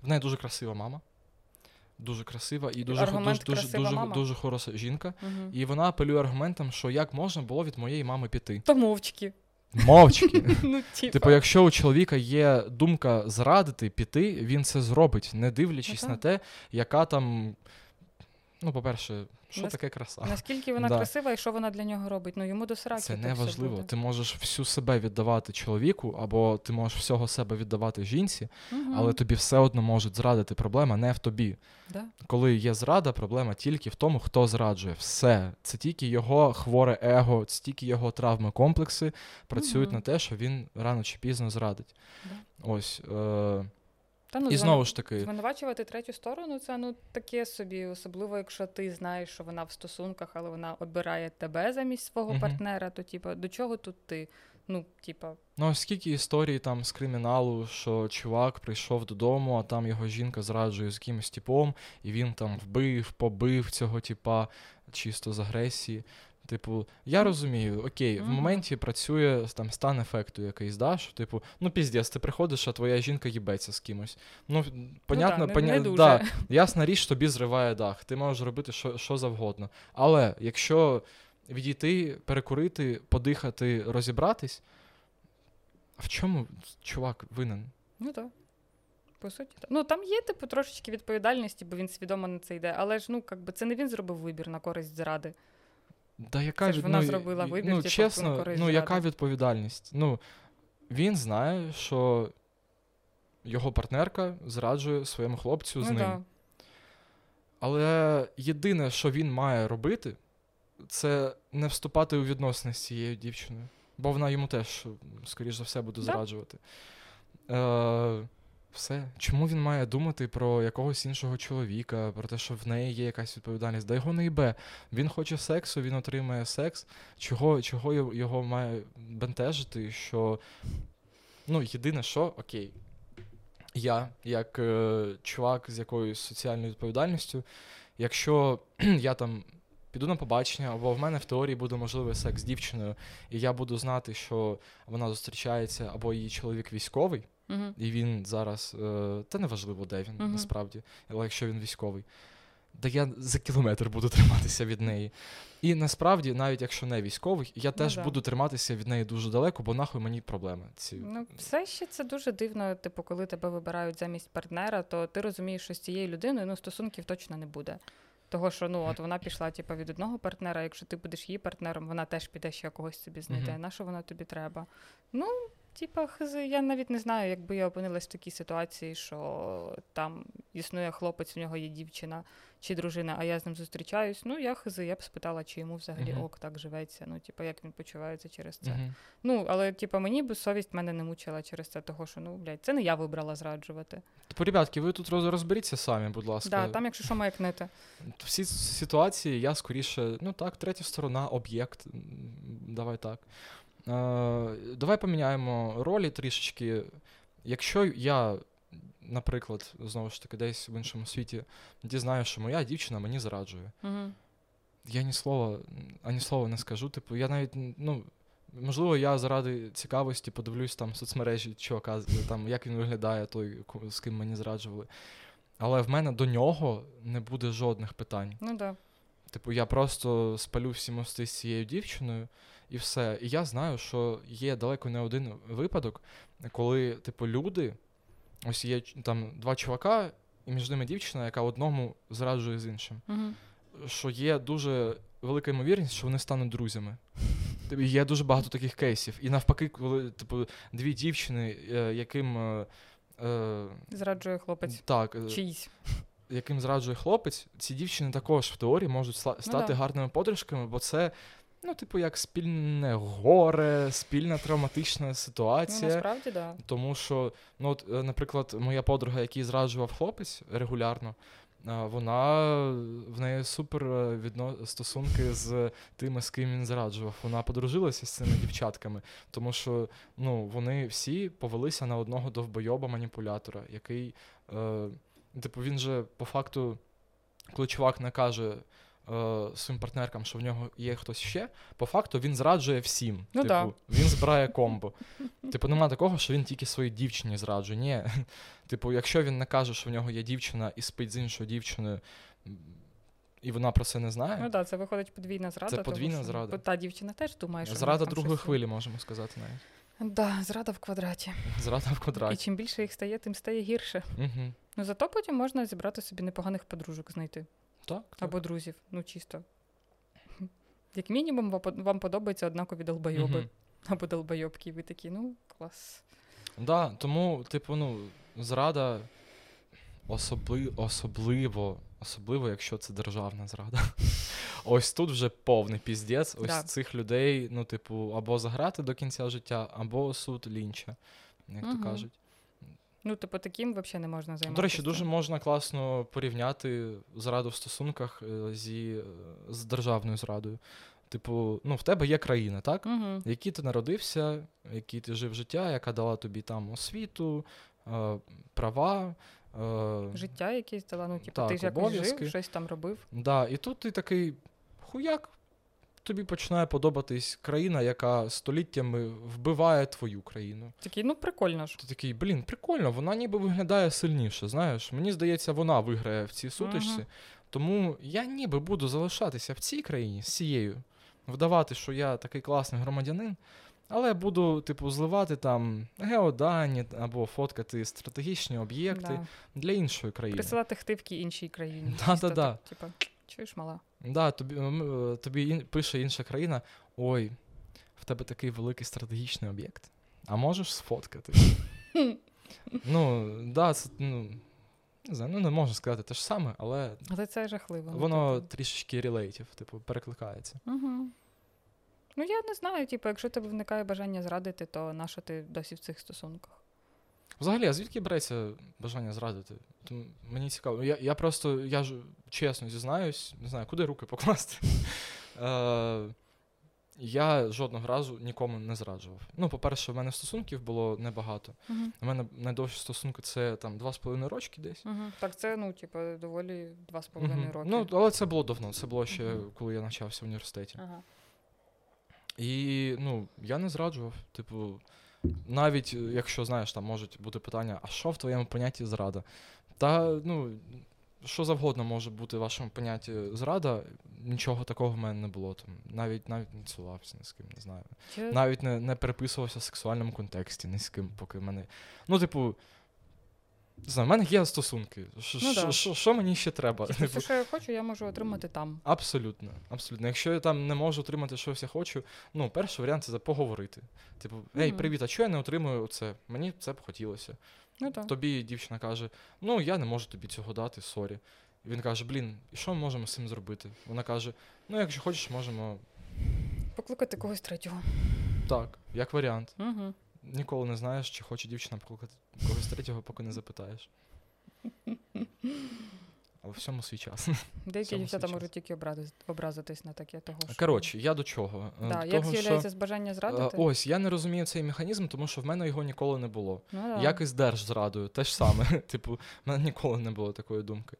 [SPEAKER 2] В неї дуже красива мама. Дуже красива і дуже,
[SPEAKER 1] Аргумент
[SPEAKER 2] дуже, дуже,
[SPEAKER 1] красива
[SPEAKER 2] дуже,
[SPEAKER 1] мама?
[SPEAKER 2] дуже хороша жінка.
[SPEAKER 1] Угу.
[SPEAKER 2] І вона апелює аргументом, що як можна було від моєї мами піти.
[SPEAKER 1] То мовчки.
[SPEAKER 2] Мовчки.
[SPEAKER 1] ну, типу.
[SPEAKER 2] Типу, якщо у чоловіка є думка зрадити, піти, він це зробить, не дивлячись
[SPEAKER 1] Ну,
[SPEAKER 2] на те, яка там. Ну, по-перше, що
[SPEAKER 1] Нас-
[SPEAKER 2] таке краса?
[SPEAKER 1] Наскільки вона
[SPEAKER 2] Да.
[SPEAKER 1] красива і що вона для нього робить? Ну йому до сраки.
[SPEAKER 2] Це не важливо.
[SPEAKER 1] буде.
[SPEAKER 2] Ти можеш всю себе віддавати чоловіку, або ти можеш всього себе віддавати жінці,
[SPEAKER 1] Мгм.
[SPEAKER 2] але тобі все одно можуть зрадити. Проблема не в тобі.
[SPEAKER 1] Да.
[SPEAKER 2] Коли є зрада, проблема тільки в тому, хто зраджує. Все. Це тільки його хворе его, це тільки його травми, комплекси працюють
[SPEAKER 1] Мгм.
[SPEAKER 2] на те, що він рано чи пізно зрадить.
[SPEAKER 1] Да.
[SPEAKER 2] Ось. Е-
[SPEAKER 1] Та, ну,
[SPEAKER 2] і знову ж таки,
[SPEAKER 1] Звинувачувати третю сторону це ну таке собі, особливо якщо ти знаєш, що вона в стосунках, але вона обирає тебе замість свого
[SPEAKER 2] Мгм.
[SPEAKER 1] партнера, то типа до чого тут ти? Ну, типа,
[SPEAKER 2] ну скільки історій там з криміналу, що чувак прийшов додому, а там його жінка зраджує з якимось типом, і він там вбив, побив цього типа чисто з агресії. Типу, я розумію, окей, в моменті працює там стан ефекту якийсь, да, що, типу, ну піздець, ти приходиш, а твоя жінка їбеться з кимось. Ну, понятно,
[SPEAKER 1] не-
[SPEAKER 2] поня...
[SPEAKER 1] не дуже.
[SPEAKER 2] Да, ясна річ, тобі зриває дах. Ти можеш робити що, що завгодно. Але якщо відійти, перекурити, подихати, розібратись, в чому чувак винен?
[SPEAKER 1] ну так. По суті. Ну там є, типу, трошечки відповідальності, бо він свідомо на це йде. Але ж ну, якби це не він зробив вибір на користь зради.
[SPEAKER 2] Да яка
[SPEAKER 1] Це ж вона
[SPEAKER 2] ну,
[SPEAKER 1] зробила вибір,
[SPEAKER 2] Ну,
[SPEAKER 1] типу,
[SPEAKER 2] чесно, ну яка відповідальність? Ну, він знає, що його партнерка зраджує своєму хлопцю з
[SPEAKER 1] ну,
[SPEAKER 2] ним.
[SPEAKER 1] да.
[SPEAKER 2] Але єдине, що він має робити, це не вступати у відносини з цією дівчиною. Бо вона йому теж, скоріш за все, буде
[SPEAKER 1] Да.
[SPEAKER 2] зраджувати. Е, все. Чому він має думати про якогось іншого чоловіка, про те, що в неї є якась відповідальність? Да його не йбе. Він хоче сексу, він отримає секс. Чого, чого його- має бентежити? Що ну, єдине, що окей. Я, як е, чувак з якоюсь соціальною відповідальністю, якщо я там піду на побачення, або в мене в теорії буде можливий секс з дівчиною, і я буду знати, що вона зустрічається, або її чоловік військовий,
[SPEAKER 1] Угу.
[SPEAKER 2] і він зараз, е, та неважливо, де він
[SPEAKER 1] Мгм.
[SPEAKER 2] насправді, але якщо він військовий, да я за кілометр буду триматися від неї. І насправді, навіть якщо не військовий, я теж
[SPEAKER 1] да.
[SPEAKER 2] буду триматися від неї дуже далеко, бо нахуй мені проблеми. Ці.
[SPEAKER 1] Ну, все ще це дуже дивно. Типу, коли тебе вибирають замість партнера, то ти розумієш, що з цією людиною ну, стосунків точно не буде. Того, що ну от вона пішла типу, від одного партнера, якщо ти будеш її партнером, вона теж піде ще когось собі знайде.
[SPEAKER 2] Мгм.
[SPEAKER 1] На що вона тобі треба? Ну, типа, хз, я навіть не знаю, якби я опинилась в такій ситуації, що там існує хлопець, в нього є дівчина чи дружина, а я з ним зустрічаюсь. Ну, я хз, я б спитала, чи йому взагалі
[SPEAKER 2] Мгм.
[SPEAKER 1] ок так живеться. Ну, типа, як він почувається через це.
[SPEAKER 2] Мгм.
[SPEAKER 1] Ну, але типу, мені б совість мене не мучила через це, того, що ну, блядь, це не я вибрала зраджувати.
[SPEAKER 2] Типу, ребятки, ви тут розберіться самі, будь ласка.
[SPEAKER 1] Да, там, якщо що, маякнити.
[SPEAKER 2] В цій ситуації я скоріше, ну так, третя сторона, об'єкт, давай так. Давай поміняємо ролі трішечки. Якщо я, наприклад, знову ж таки, десь в іншому світі дізнаю, що моя дівчина мені зраджує,
[SPEAKER 1] Угу.
[SPEAKER 2] я ні слова, ані слова не скажу. Типу, я навіть, ну, можливо, я заради цікавості подивлюсь там соцмережі чувака, там, як він виглядає, той, з ким мені зраджували. Але в мене до нього не буде жодних питань.
[SPEAKER 1] Ну да.
[SPEAKER 2] Типу, я просто спалю всі мости з цією дівчиною, і все. І я знаю, що є далеко не один випадок, коли, типу, люди, ось є там два чувака, і між ними дівчина, яка одному зраджує з іншим.
[SPEAKER 1] Угу.
[SPEAKER 2] Що є дуже велика ймовірність, що вони стануть друзями. Типу, Є дуже багато таких кейсів. І навпаки, коли, типу, дві дівчини, е, яким. е, е,
[SPEAKER 1] Зраджує хлопець.
[SPEAKER 2] так, е,
[SPEAKER 1] Чиїсь.
[SPEAKER 2] яким зраджує хлопець, ці дівчини також в теорії можуть сла- стати
[SPEAKER 1] да.
[SPEAKER 2] гарними подружками, бо це, ну, типу, як спільне горе, спільна травматична
[SPEAKER 1] Ну,
[SPEAKER 2] ситуація.
[SPEAKER 1] насправді, да.
[SPEAKER 2] Тому що, ну, от, е, наприклад, моя подруга, який зраджував хлопець регулярно, е, вона в неї супер е, відно... стосунки з тими, з ким він зраджував. Вона подружилася з цими дівчатками, тому що ну, вони всі повелися на одного довбойоба маніпулятора, який, е, типу, він же по факту, коли чувак не каже. Е, Своїм партнеркам, що в нього є хтось ще, по факту він зраджує всім.
[SPEAKER 1] Ну
[SPEAKER 2] типу,
[SPEAKER 1] да.
[SPEAKER 2] Він збирає комбо. Типу, нема такого, що він тільки своїй дівчині зраджує. Ні. Типу, якщо він не каже, що в нього є дівчина і спить з іншою дівчиною, і вона про це не знає,
[SPEAKER 1] Ну так, да, це виходить подвійна зрада. тому
[SPEAKER 2] подвійна
[SPEAKER 1] що
[SPEAKER 2] зрада.
[SPEAKER 1] Та дівчина теж думає, що
[SPEAKER 2] зрада другої
[SPEAKER 1] щось-
[SPEAKER 2] хвилі, можемо сказати навіть.
[SPEAKER 1] Да, зрада в квадраті.
[SPEAKER 2] Зрада в квадраті.
[SPEAKER 1] І чим більше їх стає, тим стає гірше.
[SPEAKER 2] Угу.
[SPEAKER 1] Ну зато потім можна зібрати собі непоганих подружок знайти.
[SPEAKER 2] Так, так.
[SPEAKER 1] Або друзів. Ну чисто. Як мінімум, вам под- подобаються однакові долбойоби.
[SPEAKER 2] Мгм.
[SPEAKER 1] Або долбойобки. Ви такі, ну, клас.
[SPEAKER 2] Да, тому, типу, ну, зрада особли... особливо, особливо, якщо це державна зрада. Ось тут вже повний піздець. Ось
[SPEAKER 1] Да.
[SPEAKER 2] цих людей, ну, типу, або заграти до кінця життя, або суд лінча, як
[SPEAKER 1] Мгм.
[SPEAKER 2] то кажуть.
[SPEAKER 1] Ну, типу, таким взагалі не можна займатися.
[SPEAKER 2] До речі, дуже можна класно порівняти зраду в стосунках е, зі, е, з державною зрадою. Типу, ну, в тебе є країна, так?
[SPEAKER 1] Угу.
[SPEAKER 2] в якій ти народився, в якій ти жив життя, яка дала тобі там освіту, е, права.
[SPEAKER 1] Життя якесь дала, ну, типу,
[SPEAKER 2] Так,
[SPEAKER 1] ти ж якось жив, щось там робив.
[SPEAKER 2] Да, і тут ти такий хуяк. Тобі починає подобатись країна, яка століттями вбиває твою країну.
[SPEAKER 1] Такий, ну прикольно ж.
[SPEAKER 2] Ти такий, блін, прикольно, вона ніби виглядає сильніше. Знаєш, мені здається, вона виграє в цій сутичці.
[SPEAKER 1] Мгм.
[SPEAKER 2] Тому я ніби буду залишатися в цій країні з цією, вдавати, що я такий класний громадянин, але буду, типу, зливати там геодані або фоткати стратегічні об'єкти
[SPEAKER 1] Да.
[SPEAKER 2] для іншої країни.
[SPEAKER 1] Присилати хтивки іншій країні.
[SPEAKER 2] Да-да-да.
[SPEAKER 1] Чисто так, Типа, чуєш, мала?
[SPEAKER 2] Да, тобі, тобі ін- пише інша країна: ой, в тебе такий великий стратегічний об'єкт. А можеш сфоткати? ну, да, це, ну, не знаю, ну не можу сказати те ж саме, але
[SPEAKER 1] Але це жахливо. ну,
[SPEAKER 2] воно
[SPEAKER 1] типу.
[SPEAKER 2] трішечки релейтів, типу, перекликається.
[SPEAKER 1] Угу. Ну, я не знаю, типу, якщо тебе виникає бажання зрадити, то на що ти досі в цих стосунках?
[SPEAKER 2] Взагалі, а звідки береться бажання зрадити? Тому мені цікаво. Я, я просто, я ж чесно зізнаюсь, не знаю, куди руки покласти. Е, я жодного разу нікому не зраджував. Ну, по-перше, в мене стосунків було небагато. У мене найдовші стосунки це там два з половиною рочки десь.
[SPEAKER 1] Угу. Так, це, ну, типу, доволі два з половиною роки.
[SPEAKER 2] Ну, але це було давно, це було ще
[SPEAKER 1] Мгм.
[SPEAKER 2] коли я навчався в університеті. І ну, я не зраджував. Типу, навіть е, якщо знаєш, там можуть бути питання, а що в твоєму понятті зрада? Та ну, що завгодно може бути в вашому понятті зрада, нічого такого в мене не було. Там, навіть навіть не цілувався ні з ким, не знаю.
[SPEAKER 1] Чи...
[SPEAKER 2] Навіть не, не переписувався в сексуальному контексті ні з ким, поки в мене. Ну, типу. Не знаю, в мене є стосунки. Що
[SPEAKER 1] Ну
[SPEAKER 2] що- мені ще треба?
[SPEAKER 1] Типу,
[SPEAKER 2] Типу,
[SPEAKER 1] все, що я хочу, я можу отримати там.
[SPEAKER 2] Абсолютно, абсолютно. Якщо я там не можу отримати, що я хочу, ну, перший варіант це поговорити. Типу, ей, привіт, а чого я не отримую це? Мені це б хотілося.
[SPEAKER 1] Ну так.
[SPEAKER 2] Тобі дівчина каже: ну, я не можу тобі цього дати, sorry. Він каже: блін, і що ми можемо з цим зробити? Вона каже: ну, якщо хочеш, можемо
[SPEAKER 1] Покликати когось третього.
[SPEAKER 2] так, як варіант.
[SPEAKER 1] Угу.
[SPEAKER 2] Ніколи не знаєш, чи хоче дівчина покликати когось третього, поки не запитаєш. Але всьому свій час.
[SPEAKER 1] Деякі дівчата можуть тільки образи- образитись на таке того. Що...
[SPEAKER 2] Коротше, я до чого? Е,
[SPEAKER 1] да,
[SPEAKER 2] до
[SPEAKER 1] як
[SPEAKER 2] того,
[SPEAKER 1] з'являється
[SPEAKER 2] що,
[SPEAKER 1] з бажання
[SPEAKER 2] е,
[SPEAKER 1] зрадити?
[SPEAKER 2] Ось, я не розумію цей механізм, тому що в мене його ніколи не було.
[SPEAKER 1] ну, да.
[SPEAKER 2] Як і з держзрадою, те ж саме. Типу, в мене ніколи не було такої думки.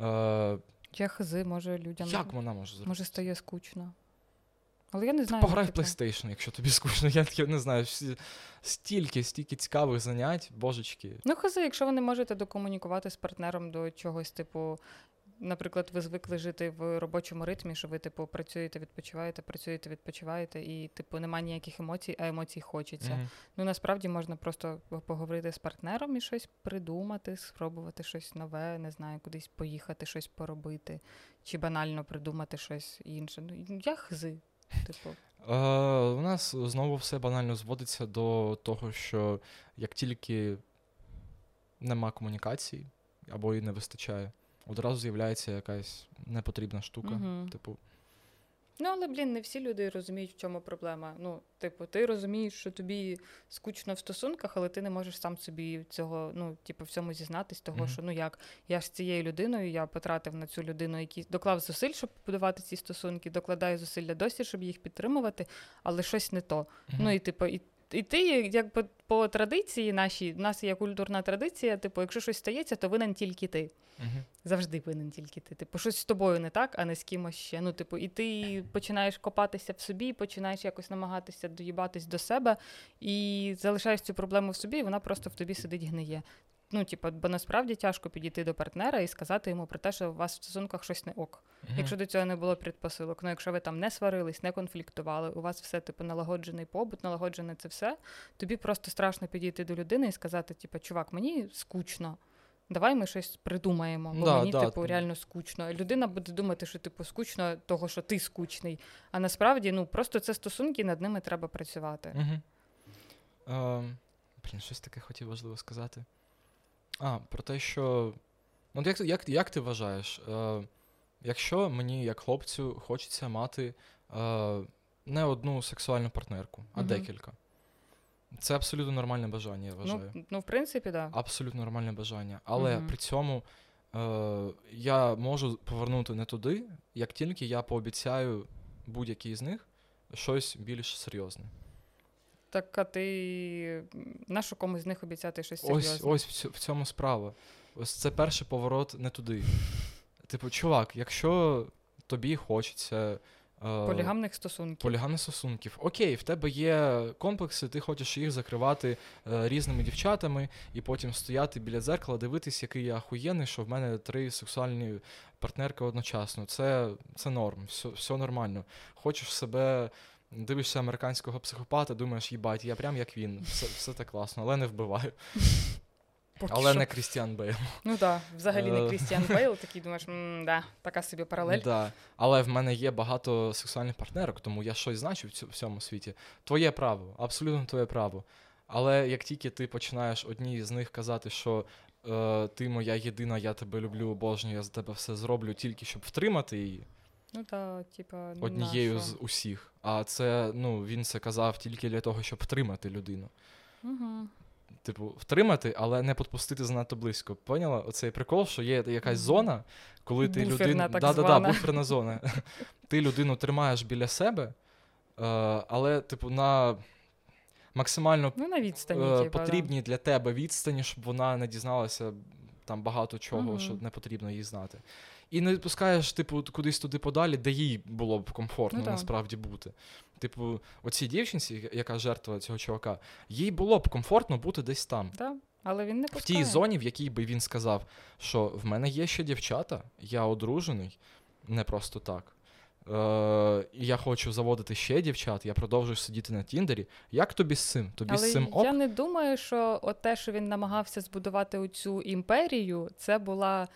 [SPEAKER 2] Е,
[SPEAKER 1] Я хзи, може людям
[SPEAKER 2] як вона може зробити?
[SPEAKER 1] може стає скучно. Але я не знаю.
[SPEAKER 2] пограй в
[SPEAKER 1] типу,
[SPEAKER 2] PlayStation, якщо тобі скучно. Я таке не знаю. Стільки, стільки цікавих занять, божечки.
[SPEAKER 1] Ну, хази, якщо ви не можете докомунікувати з партнером до чогось, типу, наприклад, ви звикли жити в робочому ритмі, що ви, типу, працюєте, відпочиваєте, працюєте, відпочиваєте, і, типу, немає ніяких емоцій, а емоцій хочеться.
[SPEAKER 2] Мгм.
[SPEAKER 1] Ну, насправді можна просто поговорити з партнером і щось придумати, спробувати щось нове, не знаю, кудись поїхати, щось поробити, чи банально придумати щось інше. Ну, я хзи. Типу,
[SPEAKER 2] Е, у нас знову все банально зводиться до того, що як тільки нема комунікації або її не вистачає, одразу з'являється якась непотрібна штука.
[SPEAKER 1] Угу.
[SPEAKER 2] Типу,
[SPEAKER 1] Ну, але, блін, не всі люди розуміють, в чому проблема. Ну, типу, ти розумієш, що тобі скучно в стосунках, але ти не можеш сам собі цього, ну, типу, в цьому зізнатись, того,
[SPEAKER 2] Мгм.
[SPEAKER 1] що ну як, я ж з цією людиною, я потратив на цю людину якісь доклав зусиль, щоб побудувати ці стосунки, докладаю зусилля досі, щоб їх підтримувати, але щось не то. Ну і типу, і, і ти, як по, по традиції нашій, в нас є культурна традиція, типу, якщо щось стається, то винен тільки ти.
[SPEAKER 2] Мгм.
[SPEAKER 1] Завжди винен тільки ти. Типу, щось з тобою не так, а не з кимось ще. Ну, типу, і ти починаєш копатися в собі, починаєш якось намагатися доїбатись до себе і залишаєш цю проблему в собі, і вона просто в тобі сидить гниє. Ну, типу, бо насправді тяжко підійти до партнера і сказати йому про те, що у вас в стосунках щось не ок.
[SPEAKER 2] Мгм.
[SPEAKER 1] Якщо до цього не було предпосилок, ну якщо ви там не сварились, не конфліктували, у вас все типу налагоджений побут, налагоджене це все, тобі просто страшно підійти до людини і сказати, типу, чувак, мені скучно. Давай ми щось придумаємо, бо
[SPEAKER 2] Да,
[SPEAKER 1] мені,
[SPEAKER 2] да.
[SPEAKER 1] типу, реально скучно. Людина буде думати, що типу скучно того, що ти скучний. А насправді, ну просто це стосунки, над ними треба працювати.
[SPEAKER 2] Мгм. Ем, Блін, щось таке хотів важливо сказати. А, про те, що. От як, як, як ти вважаєш, е, якщо мені, як хлопцю, хочеться мати е, не одну сексуальну партнерку, а
[SPEAKER 1] Мгм.
[SPEAKER 2] декілька. Це абсолютно нормальне бажання, я вважаю.
[SPEAKER 1] Ну, ну, в принципі, так. Да.
[SPEAKER 2] Абсолютно нормальне бажання. Але
[SPEAKER 1] Мгм.
[SPEAKER 2] при цьому е, я можу повернути не туди, як тільки я пообіцяю будь-якій з них щось більш серйозне.
[SPEAKER 1] Так, а ти на що комусь з них обіцяти щось серйозне?
[SPEAKER 2] ось цю- в цьому справа. Ось це перший поворот не туди. Типу, чувак, якщо тобі хочеться. Е,
[SPEAKER 1] Полігамних стосунків.
[SPEAKER 2] полігамних стосунків. Окей, в тебе є комплекси, ти хочеш їх закривати е, різними дівчатами і потім стояти біля дзеркала, дивитись, який я ахуєнний, що в мене три сексуальні партнерки одночасно. Це, це норм, все, все нормально. Хочеш себе. Дивишся американського психопата, думаєш, їбать, я прям як він, все, все так класно, але не вбиваю.
[SPEAKER 1] Поки
[SPEAKER 2] Але
[SPEAKER 1] що.
[SPEAKER 2] не Крістіан Бейл.
[SPEAKER 1] Ну так, взагалі не
[SPEAKER 2] Е.
[SPEAKER 1] Крістіан Бейл, такий думаєш, м, да, така собі паралель.
[SPEAKER 2] Да. Але в мене є багато сексуальних партнерок, тому я щось значу в цьому світі. Твоє право, абсолютно твоє право. Але як тільки ти починаєш одній з них казати, що е, ти моя єдина, я тебе люблю, обожнюю, я за тебе все зроблю тільки щоб втримати її
[SPEAKER 1] Ну та, типа,
[SPEAKER 2] однією
[SPEAKER 1] на
[SPEAKER 2] з усіх. А це ну він це казав тільки для того, щоб втримати людину.
[SPEAKER 1] Мгм.
[SPEAKER 2] Типу, втримати, але не підпустити занадто близько. Поняла? Оцей прикол, що є якась зона, коли ти людину.
[SPEAKER 1] так
[SPEAKER 2] Да-да-да, буферна зона. ти людину тримаєш біля себе, е, але, типу, на максимально
[SPEAKER 1] Ну, на відстані, типа,
[SPEAKER 2] потрібній для тебе відстані, щоб вона не дізналася там багато чого,
[SPEAKER 1] Мгм.
[SPEAKER 2] що не потрібно їй знати. І не відпускаєш, типу, кудись туди подалі, де їй було б комфортно
[SPEAKER 1] Ну,
[SPEAKER 2] насправді бути. Типу, оцій дівчинці, яка жертва цього чувака, їй було б комфортно бути десь там.
[SPEAKER 1] Да. Але він не
[SPEAKER 2] В тій зоні, в якій би він сказав, що в мене є ще дівчата, я одружений, не просто так. Е, я хочу заводити ще дівчат, я продовжую сидіти на Тіндері. Як тобі з цим? Тобі
[SPEAKER 1] Але
[SPEAKER 2] з цим ок?
[SPEAKER 1] я не думаю, що от те, що він намагався збудувати оцю імперію, це була.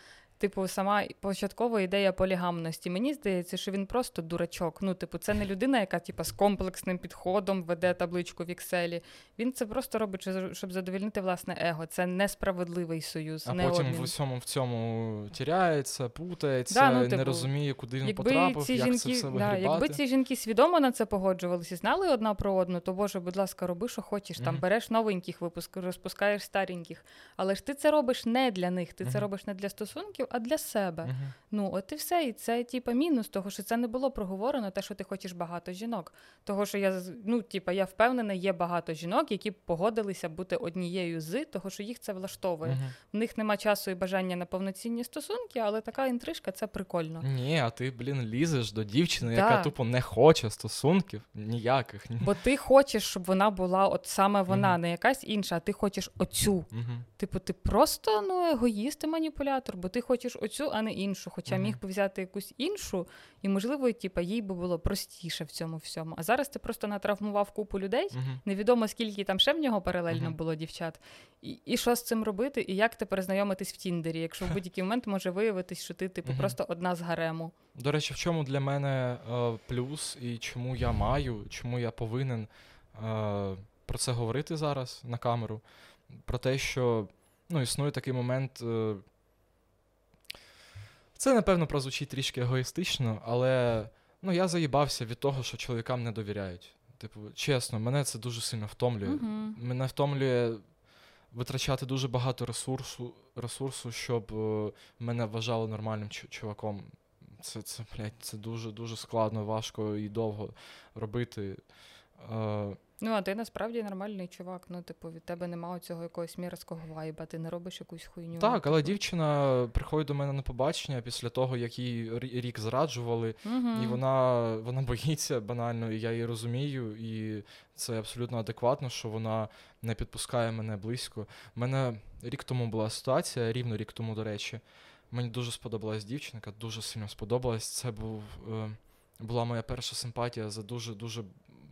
[SPEAKER 1] Типу, сама початкова ідея полігамності. Мені здається, що він просто дурачок. Ну, типу, це не людина, яка типу, з комплексним підходом веде табличку в Excel. Він це просто робить, щоб- задовільнити власне его. Це несправедливий союз,
[SPEAKER 2] А
[SPEAKER 1] не
[SPEAKER 2] потім
[SPEAKER 1] обмін.
[SPEAKER 2] в усьому в цьому тіряється, путається,
[SPEAKER 1] Да, ну,
[SPEAKER 2] не
[SPEAKER 1] типу,
[SPEAKER 2] розуміє, куди він
[SPEAKER 1] Якби
[SPEAKER 2] потрапив,
[SPEAKER 1] ці
[SPEAKER 2] як
[SPEAKER 1] жінки,
[SPEAKER 2] це все
[SPEAKER 1] да, якби ці жінки свідомо на це погоджувалися, знали одна про одну, то боже, будь ласка, роби, що хочеш. Там береш новеньких випуск, розпускаєш стареньких. Але ж ти це робиш не для них. Ти це робиш не для стосунків, а для себе.
[SPEAKER 2] Мгм.
[SPEAKER 1] Ну, от і все. І це, типа, мінус того, що це не було проговорено, те, що ти хочеш багато жінок. Того, що я ну, типа, я впевнена, є багато жінок, які б погодилися бути однією з, того, що їх це влаштовує.
[SPEAKER 2] Мгм.
[SPEAKER 1] В них нема часу і бажання на повноцінні стосунки, але така інтрижка це прикольно.
[SPEAKER 2] Ні, а ти, блін, лізеш до дівчини,
[SPEAKER 1] Да.
[SPEAKER 2] яка тупо не хоче стосунків ніяких.
[SPEAKER 1] Бо ти хочеш, щоб вона була от саме вона,
[SPEAKER 2] Мгм.
[SPEAKER 1] не якась інша, а ти хочеш оцю. Типу, ти просто ну, егоїст і маніпулятор, бо ти хочеш оцю, а не іншу. Хоча
[SPEAKER 2] Мгм.
[SPEAKER 1] міг би взяти якусь іншу, і, можливо, типу, їй би було простіше в цьому всьому. А зараз ти просто натравмував купу людей.
[SPEAKER 2] Мгм.
[SPEAKER 1] Невідомо скільки там ще в нього паралельно
[SPEAKER 2] Мгм. було
[SPEAKER 1] дівчат. І, і що з цим робити, і як тепер знайомитись в Тіндері, якщо в будь-який момент може виявитись, що ти, типу, просто одна з гарему.
[SPEAKER 2] До речі, в чому для мене е, плюс і чому я маю, чому я повинен е, про це говорити зараз на камеру? Про те, що ну, існує такий момент. Е, це, напевно, прозвучить трішки егоїстично, але ну, я заїбався від того, що чоловікам не довіряють. Типу, чесно, мене це дуже сильно втомлює.
[SPEAKER 1] Мгм.
[SPEAKER 2] Мене втомлює витрачати дуже багато ресурсу, ресурсу щоб е, мене вважали нормальним чу- чуваком. Це, це, блядь, це дуже дуже складно, важко і довго робити. Е,
[SPEAKER 1] Ну, а ти насправді нормальний чувак. Ну, типу, від тебе немає цього якогось мірського вайба, ти не робиш якусь хуйню.
[SPEAKER 2] так, але
[SPEAKER 1] типу.
[SPEAKER 2] дівчина приходить до мене на побачення після того, як її рік зраджували,
[SPEAKER 1] Мгм.
[SPEAKER 2] і вона, вона боїться банально, і я її розумію, і це абсолютно адекватно, що вона не підпускає мене близько. У мене рік тому була ситуація, рівно рік тому, до речі. Мені дуже сподобалась дівчинка, дуже сильно сподобалась. Це був, е, була моя перша симпатія за дуже-дуже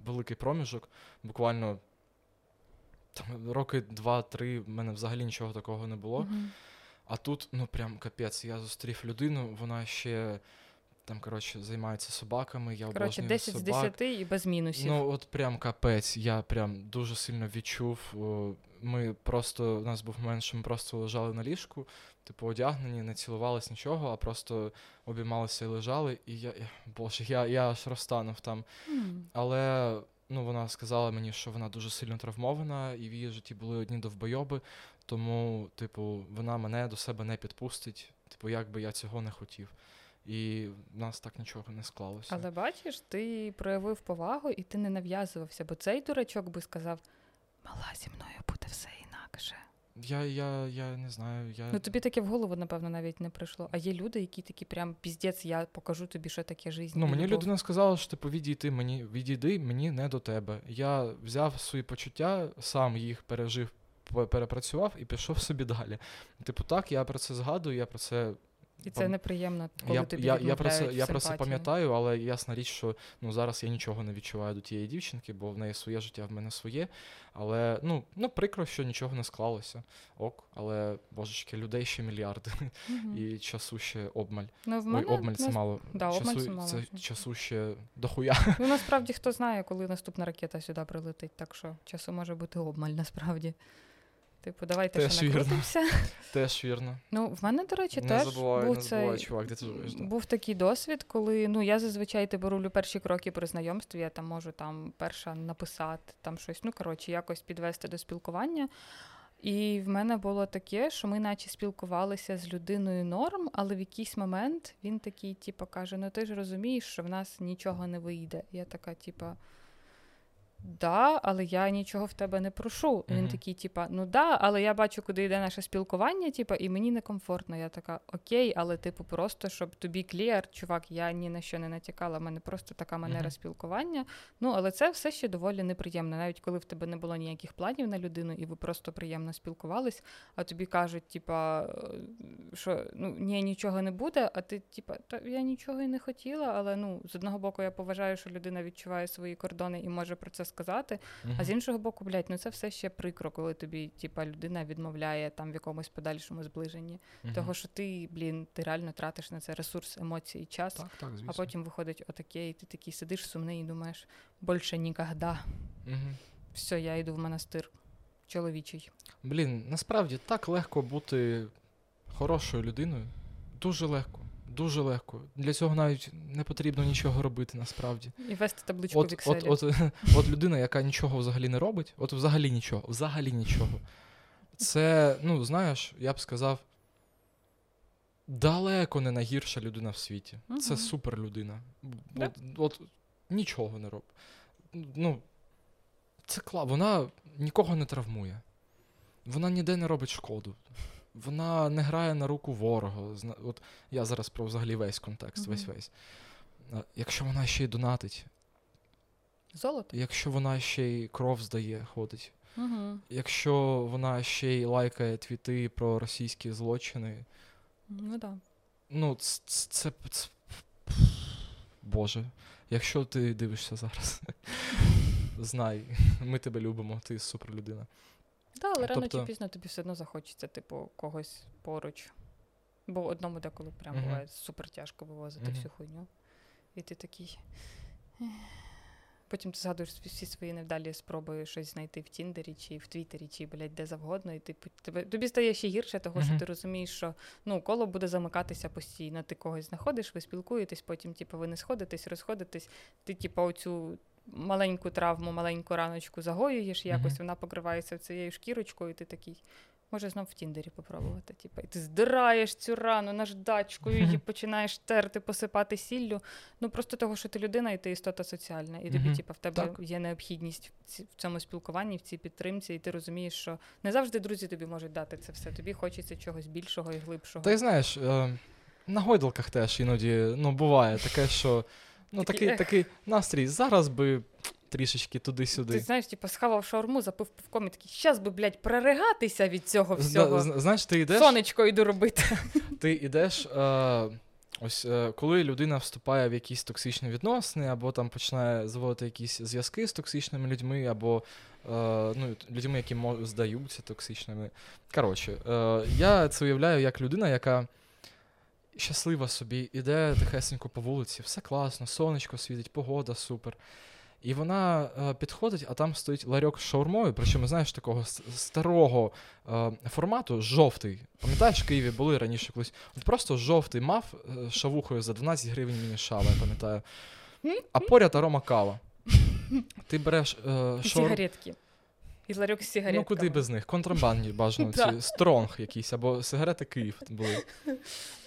[SPEAKER 2] великий проміжок. Буквально там, роки два-три в мене взагалі нічого такого не було.
[SPEAKER 1] Мгм.
[SPEAKER 2] А тут, ну прям капець, я зустрів людину, вона ще там, коротше, займається собаками. Я
[SPEAKER 1] Коротше,
[SPEAKER 2] обожнюю
[SPEAKER 1] 10 з
[SPEAKER 2] собак.
[SPEAKER 1] 10 і без мінусів.
[SPEAKER 2] Ну, от прям капець, я прям дуже сильно відчув. Ми просто, у нас був момент, що ми просто лежали на ліжку, типу, одягнені, не цілувались нічого, а просто обіймалися і лежали. І я, я боже, я, я аж розтанув там.
[SPEAKER 1] М.
[SPEAKER 2] Але ну, вона сказала мені, що вона дуже сильно травмована, і в її житті були одні довбойоби, тому, типу, вона мене до себе не підпустить, типу, як би я цього не хотів. І в нас так нічого не склалося.
[SPEAKER 1] Але бачиш, ти проявив повагу і ти не нав'язувався, бо цей дурачок би сказав: мала зі мною буде все інакше.
[SPEAKER 2] Я, я, я не знаю, я.
[SPEAKER 1] Ну тобі таке в голову, напевно, навіть не прийшло. А є люди, які такі прям піздець, я покажу тобі, що таке життя.
[SPEAKER 2] Ну, мені людина сказала, що типу, відійти мені, відійди мені не до тебе. Я взяв свої почуття, сам їх пережив, перепрацював і пішов собі далі. Типу, так, я про це згадую, я про це
[SPEAKER 1] І це неприємно, коли
[SPEAKER 2] я,
[SPEAKER 1] тобі
[SPEAKER 2] я, я про це, я про це пам'ятаю, але ясна річ, що ну, зараз я нічого не відчуваю до тієї дівчинки, бо в неї своє життя, в мене своє. Але ну, ну прикро, що нічого не склалося. Ок, але божечки, людей ще мільярди,
[SPEAKER 1] Мгм.
[SPEAKER 2] і часу ще обмаль.
[SPEAKER 1] Ну, в
[SPEAKER 2] Ой,
[SPEAKER 1] мене,
[SPEAKER 2] обмаль це мало.
[SPEAKER 1] да, обмаль
[SPEAKER 2] часу,
[SPEAKER 1] це мало,
[SPEAKER 2] це часу ще дохуя.
[SPEAKER 1] Ну, насправді, хто знає, коли наступна ракета сюди прилетить, так що часу може бути обмаль, насправді. Типу, давайте
[SPEAKER 2] Теж
[SPEAKER 1] ще
[SPEAKER 2] вірно. Теж вірно.
[SPEAKER 1] Ну, в мене, до речі,
[SPEAKER 2] Не
[SPEAKER 1] теж
[SPEAKER 2] забувай,
[SPEAKER 1] був
[SPEAKER 2] не
[SPEAKER 1] цей
[SPEAKER 2] забувай, чувак, де ти живеш. да.
[SPEAKER 1] Був такий досвід, коли ну я зазвичай типу, роблю перші кроки при знайомстві, я там можу там перша написати, там щось, ну коротше, якось підвести до спілкування. І в мене було таке, що ми наче спілкувалися з людиною норм, але в якийсь момент він такий, типу, каже: Ну ти ж розумієш, що в нас нічого не вийде. Я така, типа. Да, але я нічого в тебе не прошу. І Він такий, типа, ну да, але я бачу, куди йде наше спілкування, типа, і мені некомфортно. Я така, окей, але типу, просто щоб тобі клієр, чувак, я ні на що не натякала. в мене просто така манера
[SPEAKER 2] Мгм.
[SPEAKER 1] спілкування. Ну, але це все ще доволі неприємно, навіть коли в тебе не було ніяких планів на людину, і ви просто приємно спілкувались, а тобі кажуть, типа, е, що ну ні, нічого не буде. А ти, типа, та я нічого і не хотіла, але ну з одного боку я поважаю, що людина відчуває свої кордони і може про це сказати. А з іншого боку, блядь, ну це все ще прикро, коли тобі, типа, людина відмовляє там в якомусь подальшому зближенні.
[SPEAKER 2] Мгм.
[SPEAKER 1] Того, що ти, блін, ти реально тратиш на це ресурс, емоції, час,
[SPEAKER 2] Так, так, звісно.
[SPEAKER 1] а потім виходить отаке, і ти такий сидиш сумний і думаєш, більше ніколи.
[SPEAKER 2] Мгм.
[SPEAKER 1] Все, я йду в монастир чоловічий.
[SPEAKER 2] Блін, насправді так легко бути хорошою людиною. Дуже легко. Дуже легко. Для цього навіть не потрібно нічого робити насправді.
[SPEAKER 1] І вести табличку в
[SPEAKER 2] От,
[SPEAKER 1] Excel.
[SPEAKER 2] от, от, от людина, яка нічого взагалі не робить, от взагалі нічого, взагалі нічого. Це, ну, знаєш, я б сказав, далеко не найгірша людина в світі. Це супер людина.
[SPEAKER 1] Да?
[SPEAKER 2] От, от нічого не робить. Ну, це кла. Вона нікого не травмує. Вона ніде не робить шкоду. Вона не грає на руку ворога. От я зараз про взагалі весь контекст, весь
[SPEAKER 1] Мгм.
[SPEAKER 2] весь. А, Якщо вона ще й донатить,
[SPEAKER 1] Золото.
[SPEAKER 2] якщо вона ще й кров здає, ходить,
[SPEAKER 1] Угу.
[SPEAKER 2] якщо вона ще й лайкає твіти про російські злочини,
[SPEAKER 1] Ну так. Да.
[SPEAKER 2] ну, це, це, це, Боже, якщо ти дивишся зараз, знай, ми тебе любимо, ти супер людина.
[SPEAKER 1] Так, але рано
[SPEAKER 2] Тобто-
[SPEAKER 1] чи пізно тобі все одно захочеться, типу, когось поруч. Бо одному деколи прям
[SPEAKER 2] Мгм.
[SPEAKER 1] буває супер тяжко вивозити
[SPEAKER 2] Мгм.
[SPEAKER 1] всю хуйню. І ти такий. Потім ти згадуєш всі- свої невдалі спроби щось знайти в Тіндері, чи в Твіттері, чи блядь, де завгодно, і ти тебе тобі стає ще гірше, того що
[SPEAKER 2] Мгм.
[SPEAKER 1] ти розумієш, що ну коло буде замикатися постійно. Ти когось знаходиш, ви спілкуєтесь, потім, типу, ви не сходитесь, розходитесь. Ти, типу, оцю маленьку травму, маленьку раночку загоюєш, якось
[SPEAKER 2] Мгм.
[SPEAKER 1] вона покривається цією шкірочкою, і ти такий. Може, знов в Тіндері попробувати. Типу, і ти здираєш цю рану наждачкою,
[SPEAKER 2] Мгм.
[SPEAKER 1] починаєш терти, посипати сіллю. Ну просто того, що ти людина, і ти істота соціальна. І тобі, типу, в тебе
[SPEAKER 2] Так.
[SPEAKER 1] є необхідність в цьому спілкуванні, в цій підтримці, і ти розумієш, що не завжди друзі тобі можуть дати це все. Тобі хочеться чогось більшого і глибшого.
[SPEAKER 2] Й знаєш, е, на гойдалках теж іноді ну, буває таке, що ну,
[SPEAKER 1] Такий,
[SPEAKER 2] такий,
[SPEAKER 1] ех.
[SPEAKER 2] такий настрій, зараз би трішечки туди-сюди.
[SPEAKER 1] Ти знаєш, типу, схавав шаурму, запив пивком і такий, щас би, блядь, проригатися від цього всього.
[SPEAKER 2] зна- Знаєш, ти йдеш,
[SPEAKER 1] Сонечко йду робити.
[SPEAKER 2] ти йдеш, е, ось е, коли людина вступає в якісь токсичні відносини, або там починає заводити якісь зв'язки з токсичними людьми, або е, ну, людьми, які здаються токсичними. Коротше, е, я це уявляю як людина, яка щаслива собі, іде тихесенько по вулиці, все класно, сонечко світить, погода супер. І вона е, підходить, а там стоїть ларьок з шаурмою, причому, знаєш, такого старого е, формату, жовтий. Пам'ятаєш, в Києві були раніше колись. От просто жовтий мав е, з шавухою за 12 гривень міні шава, я пам'ятаю. А поряд арома кава. Ти береш е, шаурму.
[SPEAKER 1] І ларьок з
[SPEAKER 2] Ну, куди без них? Контрабандні бажано ці стронг якісь, або сигарети Київ були.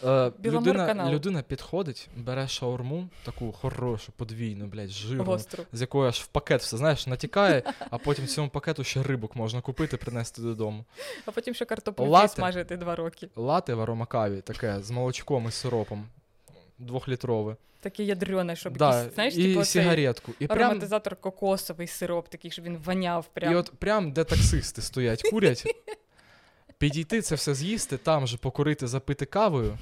[SPEAKER 2] Е, людина, людина підходить, бере шаурму, таку хорошу, подвійну, блядь, жирну,
[SPEAKER 1] Гостру.
[SPEAKER 2] з якої аж в пакет все, знаєш, натікає, а потім в цьому пакету ще рибок можна купити, принести додому.
[SPEAKER 1] А потім ще картоплю смажити два роки.
[SPEAKER 2] Лате в аромакаві, таке, з молочком і сиропом. Двохлітрове.
[SPEAKER 1] Таке ядрене, щоб
[SPEAKER 2] Да,
[SPEAKER 1] якийсь, знаєш,
[SPEAKER 2] і
[SPEAKER 1] типу,
[SPEAKER 2] сигаретку. І прям,
[SPEAKER 1] кокосовий сироп, такий, щоб він воняв прям.
[SPEAKER 2] і от прям, де таксисти стоять, курять, підійти це все з'їсти, там же покурити, запити кавою,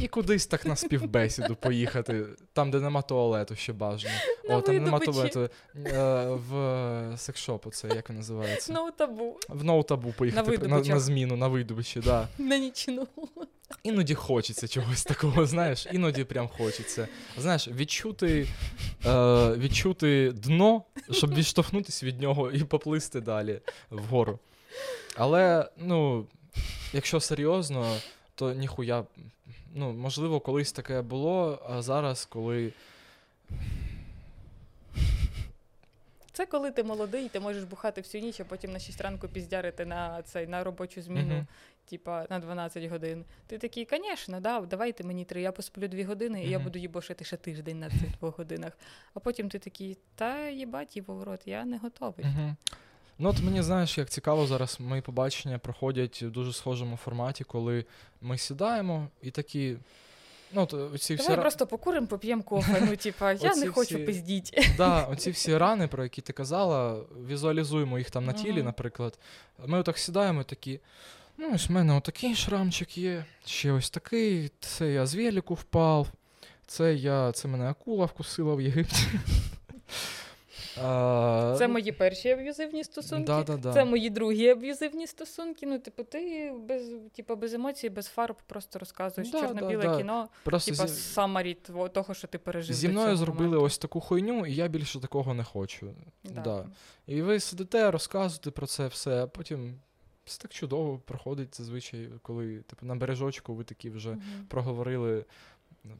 [SPEAKER 2] і кудись так на співбесіду поїхати, там, де нема туалету, ще бажано. О, там нема туалету. Е, в секшопу, це як він називається?
[SPEAKER 1] Ну, табу.
[SPEAKER 2] В ноутабу поїхати на, на, зміну, на видобичі, да.
[SPEAKER 1] На нічну.
[SPEAKER 2] Іноді хочеться чогось такого, знаєш, іноді прям хочеться. Знаєш, відчути, е, відчути дно, щоб відштовхнутися від нього і поплисти далі вгору. Але, ну, якщо серйозно, то ніхуя. Ну, можливо, колись таке було, а зараз, коли.
[SPEAKER 1] Це коли ти молодий, ти можеш бухати всю ніч, а потім на 6 ранку піздярити на цей на робочу зміну,
[SPEAKER 2] Мгм.
[SPEAKER 1] типа на 12 годин. Ти такий, звісно, да, давайте мені три, я посплю 2 години, і я буду їбошити ще тиждень на цих двох годинах. А потім ти такий, та їбать його в рот, я не готовий.
[SPEAKER 2] Угу. Ну, от мені знаєш, як цікаво, зараз мої побачення проходять в дуже схожому форматі, коли ми сідаємо і такі. Ну, от оці всі,
[SPEAKER 1] Давай
[SPEAKER 2] ра-
[SPEAKER 1] просто покуримо, поп'ємо кофе. Ну, типа, я не хочу
[SPEAKER 2] всі-
[SPEAKER 1] пиздіть.
[SPEAKER 2] да, оці всі рани, про які ти казала, візуалізуємо їх там на тілі,
[SPEAKER 1] Мгм.
[SPEAKER 2] наприклад. Ми отак сідаємо і такі. Ну, ось в мене отакий шрамчик є, ще ось такий, це я з велику впав, це я, це мене акула вкусила в Єгипті.
[SPEAKER 1] Це
[SPEAKER 2] ну,
[SPEAKER 1] мої перші аб'юзивні стосунки.
[SPEAKER 2] Да-да-да.
[SPEAKER 1] Це мої другі аб'юзивні стосунки. Ну, типу, ти без, типу, без емоцій, без фарб просто розказуєш
[SPEAKER 2] Да,
[SPEAKER 1] чорно-біле
[SPEAKER 2] да, да.
[SPEAKER 1] кіно,
[SPEAKER 2] Просто
[SPEAKER 1] типу,
[SPEAKER 2] зі-
[SPEAKER 1] самарі того, що ти пережив.
[SPEAKER 2] Зі мною зробили
[SPEAKER 1] моменту.
[SPEAKER 2] ось таку хуйню, і я більше такого не хочу.
[SPEAKER 1] Да.
[SPEAKER 2] Да. І ви сидите, розказуєте про це все, а потім все так чудово проходить зазвичай, коли типу, на бережочку ви такі вже
[SPEAKER 1] Мгм.
[SPEAKER 2] проговорили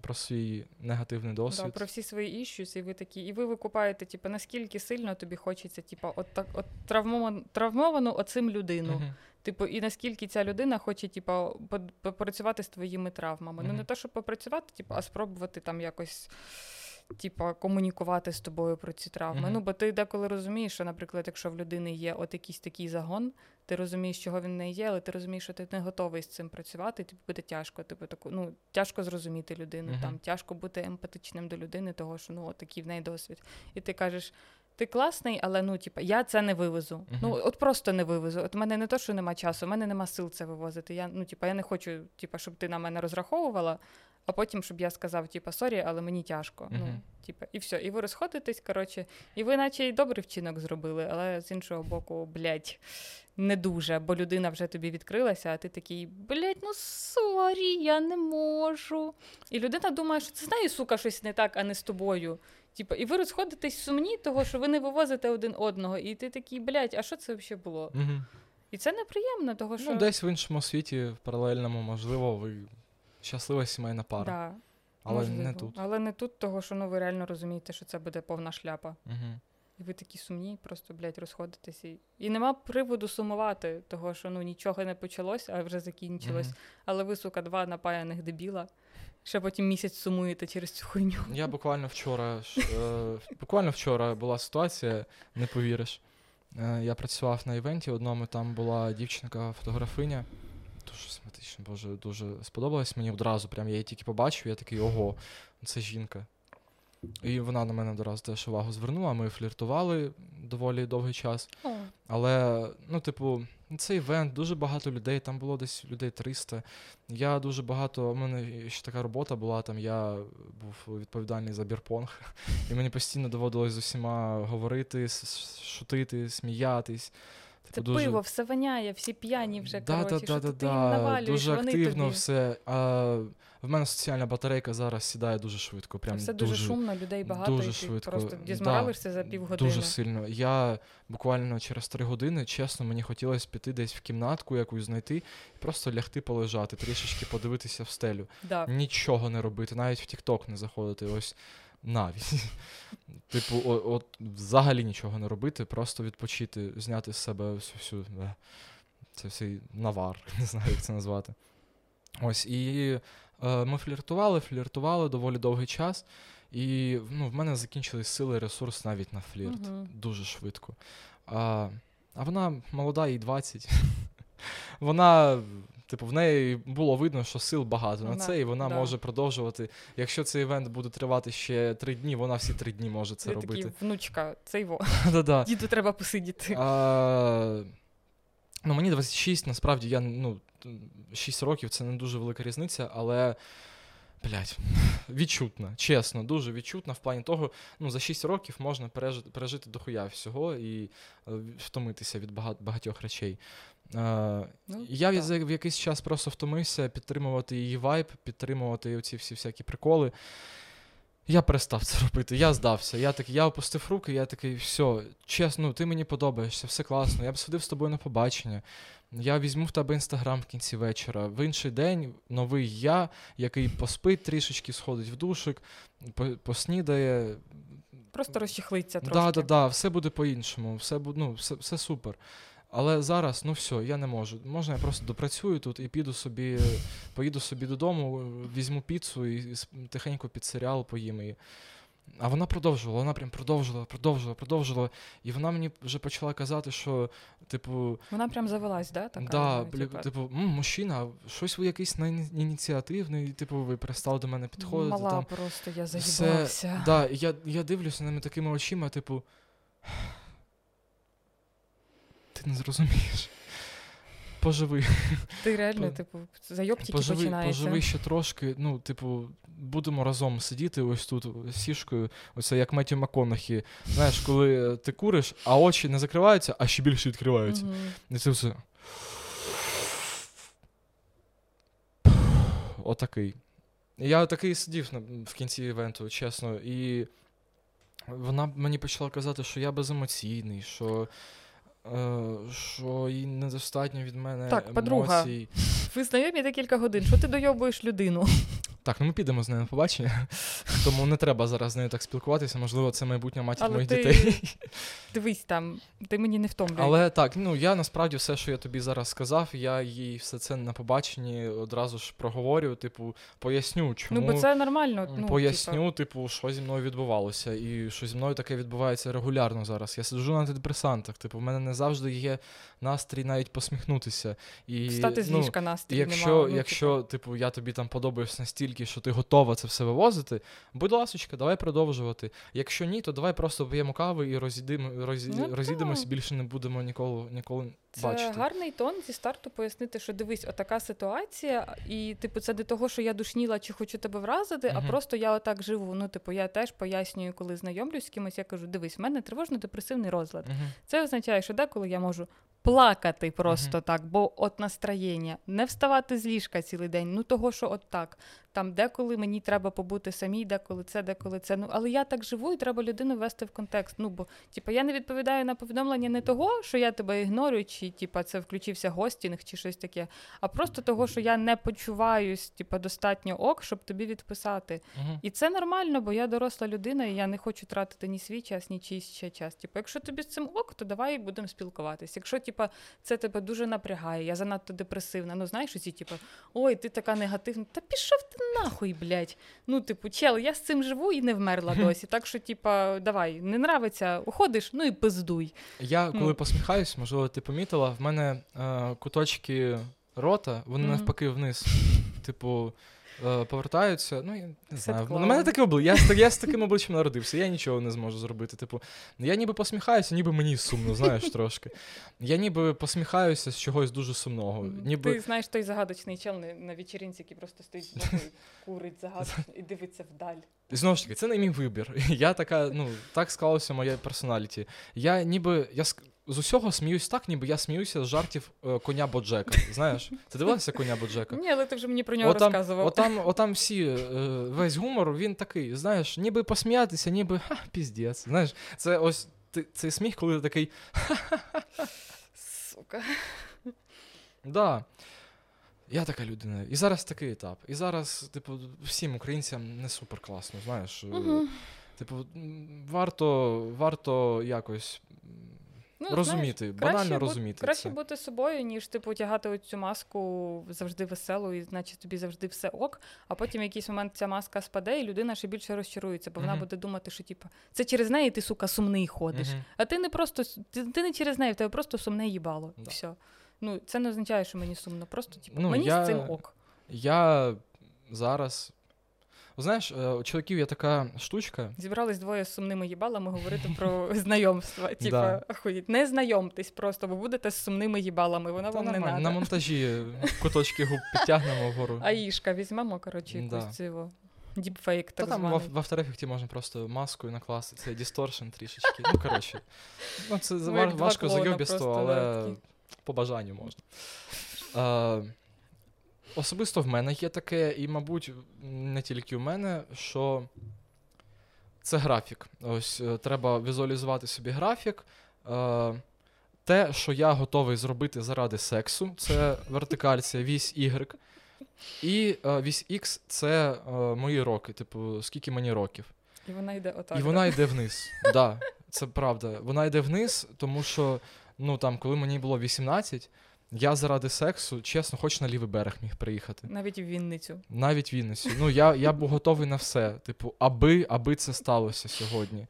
[SPEAKER 2] про свій негативний
[SPEAKER 1] Да,
[SPEAKER 2] досвід.
[SPEAKER 1] про всі свої іщусь, і ви такі, і ви викупаєте, типу, наскільки сильно тобі хочеться, типу, от так, от травмовану, травмовану оцим людину. Типу, і наскільки ця людина хоче, типу, попрацювати з твоїми травмами. Ну, не те, щоб попрацювати, типу, а спробувати там якось. Типа комунікувати з тобою про ці травми. Mm-hmm. Ну, бо ти деколи розумієш, що, наприклад, якщо в людини є от якийсь такий загон, ти розумієш, чого він не є, але ти розумієш, що ти не готовий з цим працювати, і тобі буде тяжко. Типу, таку, ну, тяжко зрозуміти людину, mm-hmm. там тяжко бути емпатичним до людини, того що ну, от такий в неї досвід. І ти кажеш, ти класний, але ну, типу, я це не вивезу. Uh-huh. Ну, от просто не вивезу. От у мене не то, що нема часу, у мене нема сил це вивозити. Я ну, типу, я не хочу, типу, щоб ти на мене розраховувала, а потім, щоб я сказав, типу, sorry, але мені тяжко. Uh-huh. Ну, типу, І все. І ви розходитесь, коротше, і ви, наче й добрий вчинок зробили, але з іншого боку, блядь, не дуже, бо людина вже тобі відкрилася, а ти такий, блядь, ну sorry, я не можу. І людина думає, що це з нею, сука, щось не так, а не з тобою. Типу, і ви розходитесь сумні, того, що ви не вивозите один одного, і ти такий, блядь, а що це взагалі було?
[SPEAKER 2] Угу.
[SPEAKER 1] І це неприємно, того що.
[SPEAKER 2] Ну, десь в іншому світі, в паралельному, можливо, ви щаслива сімейна пара.
[SPEAKER 1] Да,
[SPEAKER 2] Але
[SPEAKER 1] можливо.
[SPEAKER 2] не тут.
[SPEAKER 1] Але не тут, того, що ну, ви реально розумієте, що це буде повна шляпа.
[SPEAKER 2] Угу.
[SPEAKER 1] І ви такі сумні, просто, блядь, розходитесь. І, і нема приводу сумувати, того, що ну нічого не почалось, а вже закінчилось. Угу. Але ви, сука, два напаяних дебіла. Ще потім місяць сумуєте через цю хуйню.
[SPEAKER 2] Я буквально вчора е, буквально вчора була ситуація, не повіриш. Е, я працював на івенті одному, там була дівчинка-фотографиня. Дуже симпатична, боже, дуже сподобалось мені одразу. Прям я її тільки побачив, я такий ого, це жінка. І вона на мене одразу теж увагу звернула. Ми фліртували доволі довгий час. Але, ну, типу, цей івент, дуже багато людей, там було десь людей 300. Я дуже багато. У мене ще така робота була, там я був відповідальний за beer pong, і мені постійно доводилось з усіма говорити, шутити, сміятись.
[SPEAKER 1] Це дуже... пиво, все воняє, всі п'яні вже.
[SPEAKER 2] Да,
[SPEAKER 1] коротше,
[SPEAKER 2] да,
[SPEAKER 1] що
[SPEAKER 2] да,
[SPEAKER 1] ти
[SPEAKER 2] да,
[SPEAKER 1] навалюєш,
[SPEAKER 2] Дуже
[SPEAKER 1] вони
[SPEAKER 2] активно
[SPEAKER 1] тобі.
[SPEAKER 2] все. А, В мене соціальна батарейка зараз сідає дуже швидко. Прям
[SPEAKER 1] Все
[SPEAKER 2] дуже,
[SPEAKER 1] дуже шумно, людей багато,
[SPEAKER 2] дуже
[SPEAKER 1] і ти
[SPEAKER 2] швидко.
[SPEAKER 1] просто дизморалишся
[SPEAKER 2] да,
[SPEAKER 1] за півгодини.
[SPEAKER 2] Дуже сильно. Я буквально через три години, чесно, мені хотілося піти десь в кімнатку якусь знайти і просто лягти полежати, трішечки подивитися в стелю.
[SPEAKER 1] Да.
[SPEAKER 2] Нічого не робити, навіть в Тік-Ток не заходити. Ось навіть. Типу, от взагалі нічого не робити, просто відпочити, зняти з себе всю всю. Це всій навар, не знаю, як це назвати. Ось, і е, ми фліртували, фліртували доволі довгий час. І ну, в мене закінчились сили, ресурс навіть на флірт.
[SPEAKER 1] Uh-huh.
[SPEAKER 2] Дуже швидко. А а вона молода, їй 20. Вона Типу, в неї було видно, що сил багато на це, і вона да. може продовжувати. Якщо цей івент буде тривати ще три дні, вона всі три дні може це
[SPEAKER 1] Я
[SPEAKER 2] робити.
[SPEAKER 1] Такий, внучка, це його. Діду треба посидіти.
[SPEAKER 2] А, Ну, Мені 26, насправді, я ну, 6 років це не дуже велика різниця, але. Блять, відчутна, чесно, дуже відчутна в плані того, ну за 6 років можна пережити пережити дохуя всього і е, втомитися від багатьох речей. Е, ну, Я в, в якийсь час просто втомився підтримувати її вайб, підтримувати оці всі всякі приколи. Я перестав це робити, я здався. Я такий, я опустив руки, я такий, все, чесно, ти мені подобаєшся, все класно. Я б сходив з тобою на побачення. Я візьму в тебе інстаграм в кінці вечора. В інший день новий я, який поспить трішечки, сходить в душик, поснідає.
[SPEAKER 1] Просто розчехлиться трошки.
[SPEAKER 2] Так, так, так, все буде по-іншому, все ну, все, все супер. Але зараз, ну все, я не можу. Можна я просто допрацюю тут і піду собі, поїду собі додому, візьму піцу і тихенько під серіал поїм. І... А вона продовжувала, вона прям продовжувала, продовжувала, продовжувала. І вона мені вже почала казати, що, типу.
[SPEAKER 1] Вона прям завелась, да? Така,
[SPEAKER 2] да, типу, мужчина, щось ви якийсь ініціативний, типу, ви перестали до мене підходити.
[SPEAKER 1] Мала
[SPEAKER 2] там.
[SPEAKER 1] просто, я заїбався.
[SPEAKER 2] Да, я, я дивлюся на ними такими очима, типу ти не зрозумієш. Поживи.
[SPEAKER 1] Ти реально, типу, зайоб тільки
[SPEAKER 2] поживи,
[SPEAKER 1] починається.
[SPEAKER 2] Поживи ще трошки, ну, типу, будемо разом сидіти ось тут сішкою, оце як Меті Маконахі. Знаєш, коли ти куриш, а очі не закриваються, а ще більше відкриваються.
[SPEAKER 1] Угу.
[SPEAKER 2] І це все. Отакий. Я такий сидів в кінці івенту, чесно, і вона мені почала казати, що я беземоційний, що. Е, що їй недостатньо від мене
[SPEAKER 1] так,
[SPEAKER 2] емоцій.
[SPEAKER 1] подруга, ви знайомі декілька годин. Що ти дойобуєш людину?
[SPEAKER 2] Так, ну ми підемо з нею на побачення, тому не треба зараз з нею так спілкуватися. Можливо, це майбутня матір моїх
[SPEAKER 1] ти
[SPEAKER 2] дітей.
[SPEAKER 1] дивись там, ти мені не втомлюй.
[SPEAKER 2] Але так, ну я насправді все, що я тобі зараз сказав, я їй все це на побаченні одразу ж проговорю, типу, поясню, чому.
[SPEAKER 1] Ну, бо це нормально. Ну,
[SPEAKER 2] Поясню, типу, що зі мною відбувалося, і що зі мною таке відбувається регулярно зараз. Я сиджу на антидепресантах, типу, в мене не завжди є настрій навіть посміхнутися. І,
[SPEAKER 1] Встати з
[SPEAKER 2] ну,
[SPEAKER 1] настрій
[SPEAKER 2] Якщо,
[SPEAKER 1] нема. Ну,
[SPEAKER 2] якщо типу, я тобі там подобаюсь настільки, що ти готова це все вивозити, будь ласочка, давай продовжувати. Якщо ні, то давай просто вб'ємо кави і розійдемо, розі...
[SPEAKER 1] Ну,
[SPEAKER 2] розійдемося, більше не будемо ніколи, ніколи бачити.
[SPEAKER 1] гарний тон зі старту пояснити, що дивись, отака ситуація, і типу, це не того, що я душніла чи хочу тебе вразити, а просто я отак живу. Ну, типу, я теж пояснюю, коли знайомлюсь з кимось, я кажу: дивись, в мене тривожно-депресивний розлад.
[SPEAKER 2] Мгм.
[SPEAKER 1] Це означає, що деколи я можу плакати просто так, бо от настроєння, не вставати з ліжка цілий день. Ну того, що от так. Там деколи мені треба побути самій, деколи це, деколи це. Ну але я так живу, і треба людину ввести в контекст. Ну бо типу, я не відповідаю на повідомлення не того, що я тебе ігнорую, чи типу, це включився гостінг, чи щось таке, а просто того, що я не почуваюсь, типу, достатньо ок, щоб тобі відписати.
[SPEAKER 2] Мгм.
[SPEAKER 1] І це нормально, бо я доросла людина, і я не хочу тратити ні свій час, ні чийсь ще час. Типу, якщо тобі з цим ок, то давай будемо спілкуватись. Якщо типу, це тебе дуже напрягає, я занадто депресивна. Ну знаєш, оці, типу, ой, ти така негативна. Та пішов ти нахуй, блядь. Ну, типу, чел, я з цим живу і не вмерла досі. Так що, типа, давай, не нравиться, уходиш, ну і пиздуй.
[SPEAKER 2] Я коли
[SPEAKER 1] Ну.
[SPEAKER 2] посміхаюсь, можливо, ти помітила, в мене е, куточки рота, вони
[SPEAKER 1] Мгм.
[SPEAKER 2] навпаки вниз. Типу, е, повертаються. Ну, я не знаю. У мене таке обличчя. Я, я з таким обличчям народився, я нічого не зможу зробити. Типу, я ніби посміхаюся, ніби мені сумно, знаєш, трошки. Я ніби посміхаюся з чогось дуже сумного. Ніби...
[SPEAKER 1] Ти знаєш той загадочний чел на, на який просто стоїть курить загадочно і дивиться вдаль.
[SPEAKER 2] І знову ж таки, це не мій вибір. Я така, ну, так склалося моє персоналіті. Я ніби. Я з усього сміюсь так, ніби я сміюся з жартів е, коня Боджека. Знаєш? Ти дивилася коня Боджека?
[SPEAKER 1] Ні, але ти вже мені про нього
[SPEAKER 2] Отам,
[SPEAKER 1] розказував.
[SPEAKER 2] отам, отам всі, е, весь гумор, він такий, знаєш, ніби посміятися, ніби ха, піздець. Знаєш, це ось ти, цей сміх, коли ти такий.
[SPEAKER 1] Сука.
[SPEAKER 2] Да. Я така людина. І зараз такий етап. І зараз, типу, всім українцям не супер класно, знаєш.
[SPEAKER 1] Угу.
[SPEAKER 2] Типу, варто, варто якось
[SPEAKER 1] Ну,
[SPEAKER 2] розуміти,
[SPEAKER 1] знаєш,
[SPEAKER 2] банально
[SPEAKER 1] краще бу- Краще
[SPEAKER 2] це.
[SPEAKER 1] бути собою, ніж типу тягати цю маску завжди веселу, і значить тобі завжди все ок. А потім в якийсь момент ця маска спаде, і людина ще більше розчарується, бо вона
[SPEAKER 2] Мгм.
[SPEAKER 1] буде думати, що типу, це через неї ти, сука, сумний ходиш.
[SPEAKER 2] Мгм.
[SPEAKER 1] А ти не просто ти, ти не через неї, в тебе просто сумне їбало. І все. Ну, це не означає, що мені сумно. Просто типу,
[SPEAKER 2] Ну,
[SPEAKER 1] мені
[SPEAKER 2] я-
[SPEAKER 1] з цим ок.
[SPEAKER 2] Я зараз. Знаєш, е, у чоловіків є така штучка.
[SPEAKER 1] Зібрались двоє з сумними їбалами говорити про знайомства. Типа,
[SPEAKER 2] Да.
[SPEAKER 1] не знайомтесь просто, бо будете з сумними їбалами. Воно
[SPEAKER 2] Та
[SPEAKER 1] вам не надо.
[SPEAKER 2] на монтажі куточки губ підтягнемо вгору.
[SPEAKER 1] Аїшка візьмемо, коротше, якусь цього. Діпфейк,
[SPEAKER 2] Та
[SPEAKER 1] так
[SPEAKER 2] там в,
[SPEAKER 1] званий.
[SPEAKER 2] в After Effects можна просто маскою накласти, це дісторшн трішечки. Ну, коротше. Ну, це
[SPEAKER 1] Ну,
[SPEAKER 2] ва- важко зайобісто, але
[SPEAKER 1] такі.
[SPEAKER 2] по бажанню можна. Особисто в мене є таке, і, мабуть, не тільки в мене, що це графік. Ось е, треба візуалізувати собі графік. Е, те, що я готовий зробити заради сексу, це вертикаль, це вісь Y. І е, вісь X це мої роки, типу, скільки мені років.
[SPEAKER 1] І вона йде отак.
[SPEAKER 2] І вона йде вниз. Да, це правда. Вона йде вниз, тому що, ну там, коли мені було 18, я заради сексу, чесно, хоч на лівий берег міг приїхати.
[SPEAKER 1] Навіть в Вінницю.
[SPEAKER 2] Навіть в Вінниці. Ну, я, я був готовий на все. Типу, аби, аби це сталося сьогодні.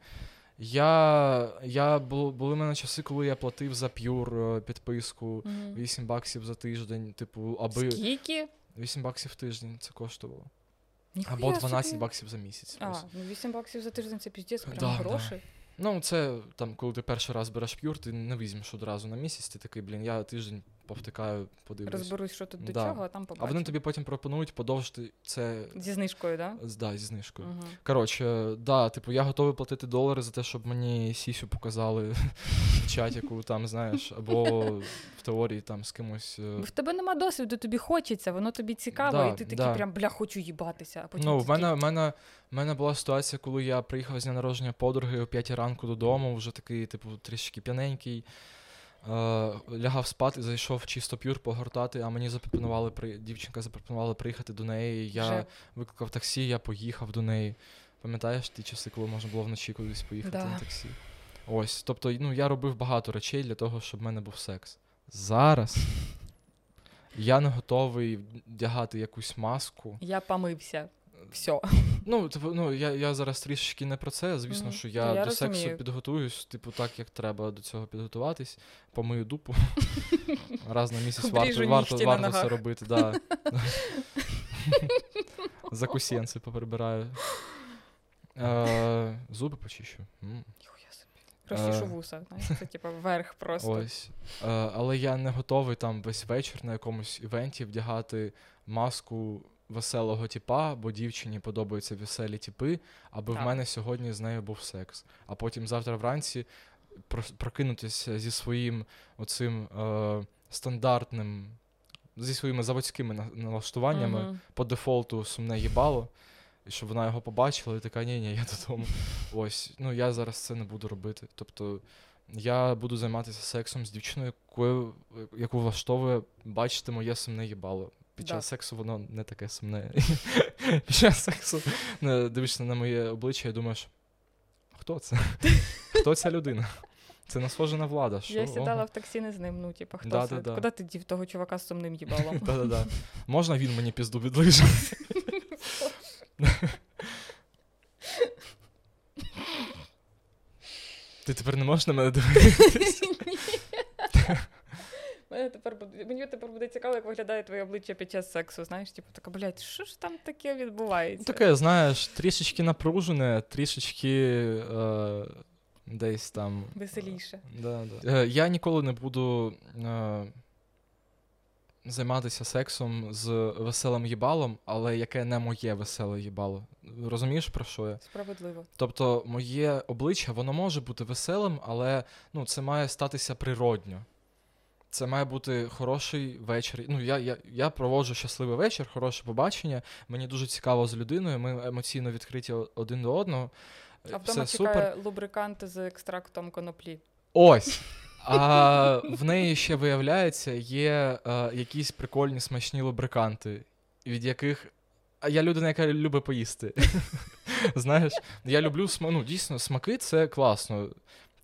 [SPEAKER 2] Я, я бу- були в мене часи, коли я платив за п'юр е, підписку
[SPEAKER 1] Мгм.
[SPEAKER 2] 8 баксів за тиждень. Типу, аби
[SPEAKER 1] Скільки?
[SPEAKER 2] 8 баксів в тиждень це коштувало.
[SPEAKER 1] Ніхуя
[SPEAKER 2] Або 12
[SPEAKER 1] собі.
[SPEAKER 2] баксів за місяць.
[SPEAKER 1] А, ну 8 баксів за тиждень це піздець, прям
[SPEAKER 2] Да,
[SPEAKER 1] гроші.
[SPEAKER 2] Ну, це там, коли ти перший раз береш п'юр, ти не візьмеш одразу на місяць, ти такий, блін, я тиждень повтикаю, подивлюсь.
[SPEAKER 1] Розберусь, що тут до
[SPEAKER 2] Да.
[SPEAKER 1] чого, а там
[SPEAKER 2] А вони тобі потім пропонують подовжити це
[SPEAKER 1] Зі знижкою, так?
[SPEAKER 2] з- да, зі знижкою.
[SPEAKER 1] Угу.
[SPEAKER 2] Коротше, да, типу, я готовий платити долари за те, щоб мені сісю показали в чатіку, там, знаєш, або в теорії там з кимось. е,
[SPEAKER 1] Бо в тебе нема досвіду, тобі хочеться, воно тобі цікаво,
[SPEAKER 2] Да,
[SPEAKER 1] і ти такий
[SPEAKER 2] да.
[SPEAKER 1] прям бля, хочу їбатися. А потім
[SPEAKER 2] Ну, в мене, в мене, в мене була ситуація, коли я приїхав з дня народження подруги о 5 ранку додому, вже такий, типу, трішки п'яненький. Лягав спати, зайшов чисто п'юр погортати, а мені запропонували при... дівчинка запропонувала приїхати до неї. Я
[SPEAKER 1] Вже.
[SPEAKER 2] викликав таксі, я поїхав до неї. Пам'ятаєш ті часи, коли можна було вночі кудись поїхати
[SPEAKER 1] Да.
[SPEAKER 2] на таксі? Ось. Тобто, ну, я робив багато речей для того, щоб в мене був секс. Зараз я не готовий вдягати якусь маску.
[SPEAKER 1] Я помився. Все.
[SPEAKER 2] Ну, типу, ну я, я зараз трішечки не про це. Звісно,
[SPEAKER 1] Мгм.
[SPEAKER 2] що я,
[SPEAKER 1] я
[SPEAKER 2] до сексу підготуюсь, типу, так, як треба до цього підготуватись, помию дупу. Раз на місяць варто, варто,
[SPEAKER 1] на
[SPEAKER 2] варто це робити, да. Закусенці поприбираю. Е, зуби почищу.
[SPEAKER 1] Собі. Розчішу
[SPEAKER 2] Е.
[SPEAKER 1] вуса. Знаєш, це типу вверх просто.
[SPEAKER 2] Ось. Е, але я не готовий там весь вечір на якомусь івенті вдягати маску веселого тіпа, бо дівчині подобаються веселі тіпи, аби в мене сьогодні з нею був секс. А потім завтра вранці прокинутися зі своїм оцим е, стандартним, зі своїми заводськими на- налаштуваннями
[SPEAKER 1] Мгм.
[SPEAKER 2] по дефолту сумне їбало. І щоб вона його побачила і така, ні, ні, я додому. Ось, ну я зараз це не буду робити. Тобто я буду займатися сексом з дівчиною, якою, яку влаштовує бачити моє сумне їбало. Під
[SPEAKER 1] Да.
[SPEAKER 2] час сексу воно не таке сумне. Під час сексу дивишся на моє обличчя і думаєш, хто це? Хто ця людина? Це не схоже на влада. Що?
[SPEAKER 1] Я сідала
[SPEAKER 2] Ого.
[SPEAKER 1] в таксі не з ним, ну, типу, хто
[SPEAKER 2] Да,
[SPEAKER 1] це?
[SPEAKER 2] да, да.
[SPEAKER 1] Куди ти дів того чувака з сумним їбалом?
[SPEAKER 2] Да-да-да. Можна він мені пізду відлиже? Ти тепер не можеш на мене дивитися?
[SPEAKER 1] Мене тепер буде, мені тепер буде цікаво, як виглядає твоє обличчя під час сексу. Знаєш, типу, така, блядь, що ж там таке відбувається?
[SPEAKER 2] Таке, знаєш, трішечки напружене, трішечки е, десь там.
[SPEAKER 1] Веселіше.
[SPEAKER 2] Да, да. Е, я ніколи не буду е, займатися сексом з веселим їбалом, але яке не моє веселе їбало. Розумієш, про що я?
[SPEAKER 1] Справедливо.
[SPEAKER 2] Тобто, моє обличчя, воно може бути веселим, але ну, це має статися природньо. Це має бути хороший вечір. Ну, я, я, я проводжу щасливий вечір, хороше побачення. Мені дуже цікаво з людиною. Ми емоційно відкриті один до одного. Е,
[SPEAKER 1] А вдома
[SPEAKER 2] Все супер.
[SPEAKER 1] чекає лубрикант з екстрактом коноплі.
[SPEAKER 2] Ось. А в неї ще виявляється, є е, якісь прикольні смачні лубриканти, від яких. А я людина, яка любить поїсти. Знаєш, я люблю ну, дійсно, смаки це класно.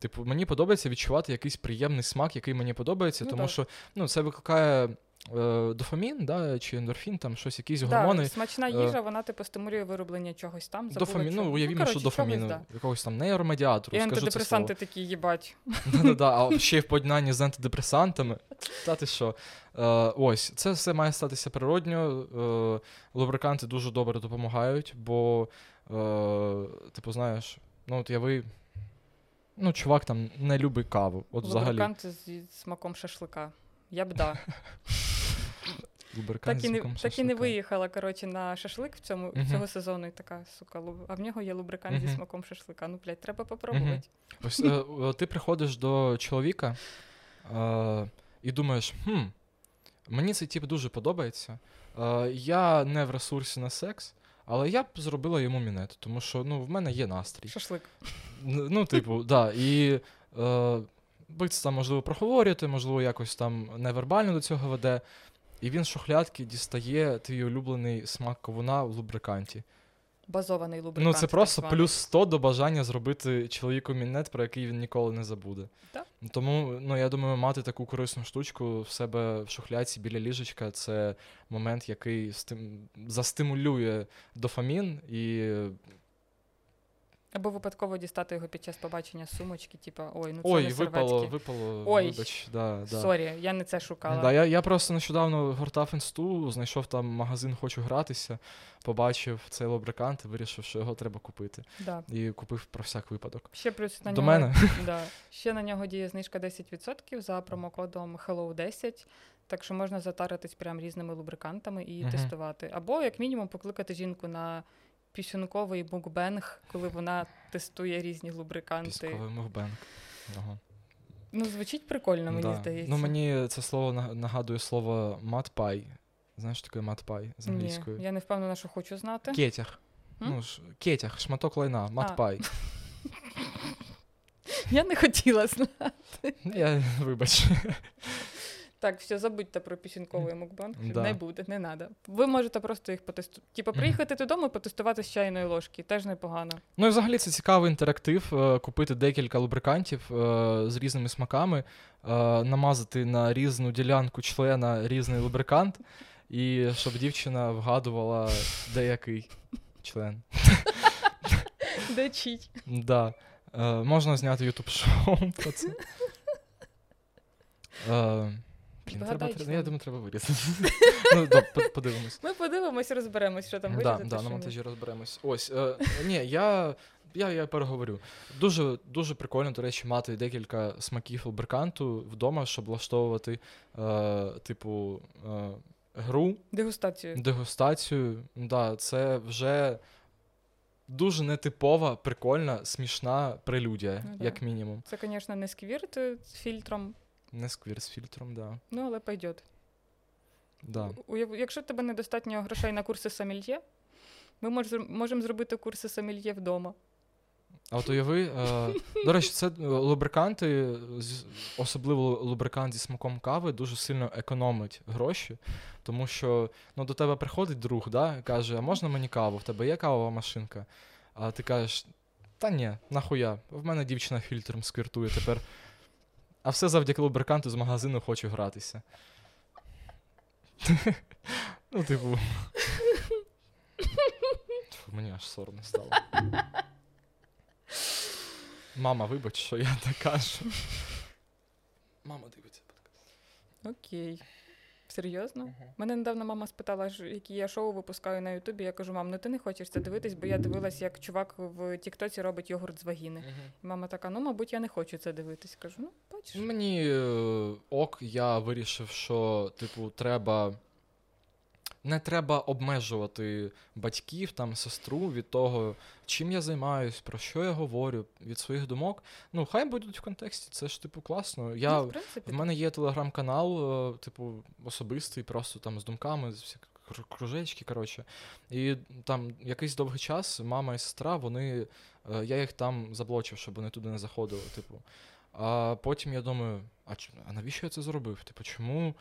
[SPEAKER 2] Типу, мені подобається відчувати якийсь приємний смак, який мені подобається,
[SPEAKER 1] Ну,
[SPEAKER 2] тому
[SPEAKER 1] так.
[SPEAKER 2] що ну, це викликає е, дофамін, да, чи ендорфін, там щось, якісь гормони.
[SPEAKER 1] Да, смачна
[SPEAKER 2] Е,
[SPEAKER 1] їжа, вона типу стимулює вироблення чогось там.
[SPEAKER 2] Дофамін,
[SPEAKER 1] чого.
[SPEAKER 2] ну, уявімо,
[SPEAKER 1] коротше,
[SPEAKER 2] що дофаміну,
[SPEAKER 1] чогось, да.
[SPEAKER 2] якогось там нейромедіатору,
[SPEAKER 1] І
[SPEAKER 2] скажу це слово.
[SPEAKER 1] антидепресанти такі, їбать.
[SPEAKER 2] Да-да-да, а ще й в поєднанні з антидепресантами. Та ти що? Е, ось, це все має статися природньо. Лубриканти дуже добре допомагають, бо, типу, знаєш, ну от я ви. Ну, чувак там не любить каву. От взагалі.
[SPEAKER 1] Лубрикант зі смаком шашлика. Я б да. Так і не, так і не виїхала, коротше, на шашлик в цьому,
[SPEAKER 2] Мгм.
[SPEAKER 1] цього сезону і така, сука, луб- а в нього є лубрикант зі смаком шашлика. Ну, блядь, треба попробувати.
[SPEAKER 2] Ось е, е, ти приходиш до чоловіка е, і думаєш, хм, мені цей тип дуже подобається. Е, я не в ресурсі на секс, але я б зробила йому мінет, тому що ну, в мене є настрій.
[SPEAKER 1] Шашлик.
[SPEAKER 2] Ну, типу, да. І е, це там, можливо, проговорюєте, можливо, якось там невербально до цього веде. І він з шухлядки дістає твій улюблений смак ковуна в лубриканті.
[SPEAKER 1] Базований лубрикант.
[SPEAKER 2] Ну, це просто плюс 100 до бажання зробити чоловіку мінет, про який він ніколи не забуде.
[SPEAKER 1] Так.
[SPEAKER 2] Тому, ну, я думаю, мати таку корисну штучку в себе в шухляці біля ліжечка це момент, який стим... застимулює дофамін і.
[SPEAKER 1] Або випадково дістати його під час побачення сумочки, типа, ой, ну це
[SPEAKER 2] Ой,
[SPEAKER 1] не
[SPEAKER 2] випало,
[SPEAKER 1] серветки.
[SPEAKER 2] випало,
[SPEAKER 1] Ой,
[SPEAKER 2] вибач. Да, да.
[SPEAKER 1] Sorry, я не це шукала.
[SPEAKER 2] Да, я, я просто нещодавно гортав інсту, знайшов там магазин Хочу гратися, побачив цей лубрикант і вирішив, що його треба купити.
[SPEAKER 1] Да.
[SPEAKER 2] І купив про всяк випадок.
[SPEAKER 1] Ще плюс на
[SPEAKER 2] До
[SPEAKER 1] нього,
[SPEAKER 2] мене?
[SPEAKER 1] Да. Ще на нього діє знижка 10% за промокодом Hello10. Так що можна затаритись прям різними лубрикантами і
[SPEAKER 2] Мгм.
[SPEAKER 1] тестувати. Або, як мінімум, покликати жінку на пісюнковий мукбенг, коли вона тестує різні лубриканти.
[SPEAKER 2] Пісковий мувбенк. Ага.
[SPEAKER 1] Ну, звучить прикольно, мені
[SPEAKER 2] да.
[SPEAKER 1] здається.
[SPEAKER 2] Ну, мені це слово нагадує слово матпай. Знаєш, таке матпай з англійською?
[SPEAKER 1] Ні, я не впевнена, що хочу знати.
[SPEAKER 2] Кетяг.
[SPEAKER 1] М?
[SPEAKER 2] Ну, ж, кетяг, шматок лайна, матпай.
[SPEAKER 1] Я не хотіла знати.
[SPEAKER 2] Я вибач.
[SPEAKER 1] Так, все, забудьте про пісінковий мукбанг.
[SPEAKER 2] Да.
[SPEAKER 1] Не буде, не треба. Ви можете просто їх потестувати. Типа, приїхати додому і потестувати з чайної ложки. Теж непогано.
[SPEAKER 2] Ну і взагалі це цікавий інтерактив. е, Купити декілька лубрикантів е, з різними смаками, е, намазати на різну ділянку члена різний лубрикант, і щоб дівчина вгадувала деякий член.
[SPEAKER 1] Де чить?
[SPEAKER 2] Да. Можна зняти ютуб шоу про це. Блін, треба,
[SPEAKER 1] Вгадай
[SPEAKER 2] я думаю, треба вирізати. ну, да, подивимось.
[SPEAKER 1] Ми подивимось, розберемось, що там
[SPEAKER 2] Да,
[SPEAKER 1] вирізати.
[SPEAKER 2] да,
[SPEAKER 1] що
[SPEAKER 2] на монтажі розберемось. Ось, е, ні, я, я, я переговорю. Дуже, дуже прикольно, до речі, мати декілька смаків лубриканту вдома, щоб влаштовувати, е, типу, е, гру,
[SPEAKER 1] Дегустацію.
[SPEAKER 2] дегустацію. Да, це вже дуже нетипова, прикольна, смішна прелюдія,
[SPEAKER 1] Ну
[SPEAKER 2] як мінімум.
[SPEAKER 1] Це, звісно, не сквірт е, з фільтром,
[SPEAKER 2] Не сквір з фільтром, да.
[SPEAKER 1] ну але пойдет.
[SPEAKER 2] да.
[SPEAKER 1] Якщо в тебе недостатньо грошей на курси сомельє, ми мож- можемо зробити курси сомельє вдома.
[SPEAKER 2] А от уяви, е, до речі, це е, лубриканти, особливо лубрикант зі смаком кави, дуже сильно економить гроші, тому що ну, до тебе приходить друг, да, каже, а можна мені каву? В тебе є кавова машинка? А ти кажеш, та ні, нахуя, в мене дівчина фільтром сквіртує тепер. А все завдяки лубриканту з магазину хочу гратися. Ну, типу. Мені аж соромно стало. Мама, вибач, що я так кажу. Мама дивиться подкаст.
[SPEAKER 1] Окей. Серйозно? Мене недавно мама спитала, які я шоу випускаю на Ютубі. Я кажу, мам, ну ти не хочеш це дивитись, бо я дивилась, як чувак в Тіктоці робить йогурт з вагіни. І мама така, ну, мабуть, я не хочу це дивитись. Кажу, ну, бачиш.
[SPEAKER 2] Мені е, ок, я вирішив, що, типу, треба. Не треба обмежувати батьків, там, сестру від того, чим я займаюсь, про що я говорю, від своїх думок. Ну, хай будуть в контексті, це ж, типу, класно. Я,
[SPEAKER 1] ну, в принципі,
[SPEAKER 2] В мене є телеграм-канал, е, типу, особистий, просто там з думками, з всяк- кружечки, коротше. І там якийсь довгий час мама і сестра, вони. е, Я їх там заблочив, щоб вони туди не заходили. Типу. А потім я думаю, а, ч- а навіщо я це зробив? Типу, чому?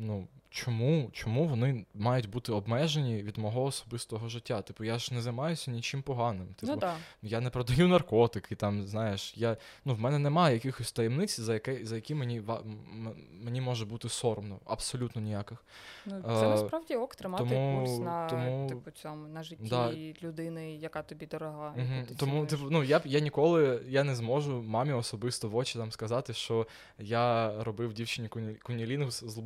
[SPEAKER 2] Ну, чому, чому вони мають бути обмежені від мого особистого життя? Типу, я ж не займаюся нічим поганим. Типу,
[SPEAKER 1] ну так.
[SPEAKER 2] я не продаю наркотики, там, знаєш, я, ну, в мене немає якихось таємниць, за, яке, за які мені, мені може бути соромно. Абсолютно ніяких.
[SPEAKER 1] Ну,
[SPEAKER 2] Е,
[SPEAKER 1] це насправді ок тримати
[SPEAKER 2] тому-
[SPEAKER 1] курс на
[SPEAKER 2] тому-
[SPEAKER 1] типу, цьому, на житті
[SPEAKER 2] Да.
[SPEAKER 1] людини, яка тобі дорога. Яку ти
[SPEAKER 2] Тому, типу, ну, я, я ніколи я не зможу мамі особисто в очі там сказати, що я робив дівчині куні, кунілінгу з, з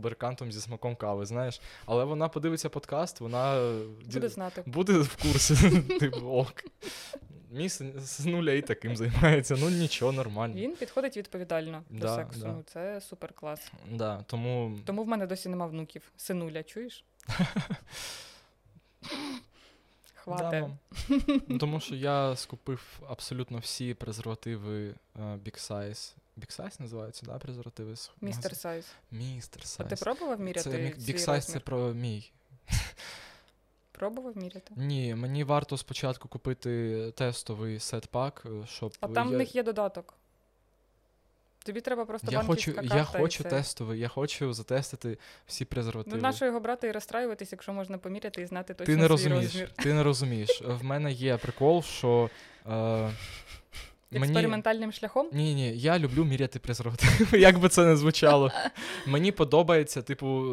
[SPEAKER 2] лубрикантом зі смаком кави, знаєш. Але вона подивиться подкаст, вона е,
[SPEAKER 1] Буде знати.
[SPEAKER 2] буде в курсі, типу, ок. Мій син- синуля і таким займається, ну нічого, нормально.
[SPEAKER 1] Він підходить відповідально до сексу.
[SPEAKER 2] да.
[SPEAKER 1] Ну, це супер клас.
[SPEAKER 2] Да, тому
[SPEAKER 1] Тому в мене досі нема внуків. Синуля, чуєш? Хвате.
[SPEAKER 2] Да. Ну, Тому що я скупив абсолютно всі презервативи е, Big Size. Big Size називаються, да, презервативи?
[SPEAKER 1] Містер? Сайз.
[SPEAKER 2] Містер
[SPEAKER 1] А ти пробував міряти?
[SPEAKER 2] Це мі- Size це про мій.
[SPEAKER 1] Пробував міряти?
[SPEAKER 2] Ні, мені варто спочатку купити тестовий сет-пак, е, щоб.
[SPEAKER 1] А там
[SPEAKER 2] я...
[SPEAKER 1] в них є додаток. Тобі треба просто
[SPEAKER 2] я хочу,
[SPEAKER 1] банківська
[SPEAKER 2] я
[SPEAKER 1] карта і
[SPEAKER 2] хочу тестовий, я хочу затестити всі презервативи.
[SPEAKER 1] Ну, нащо його брати і розстраюватись, якщо можна поміряти і знати точно
[SPEAKER 2] ти не
[SPEAKER 1] свій
[SPEAKER 2] розумієш.
[SPEAKER 1] розмір.
[SPEAKER 2] Ти не розумієш. В мене є прикол, що. Е, мені...
[SPEAKER 1] Експериментальним шляхом?
[SPEAKER 2] Ні, ні, я люблю міряти презервативи, як би це не звучало. Мені подобається, типу,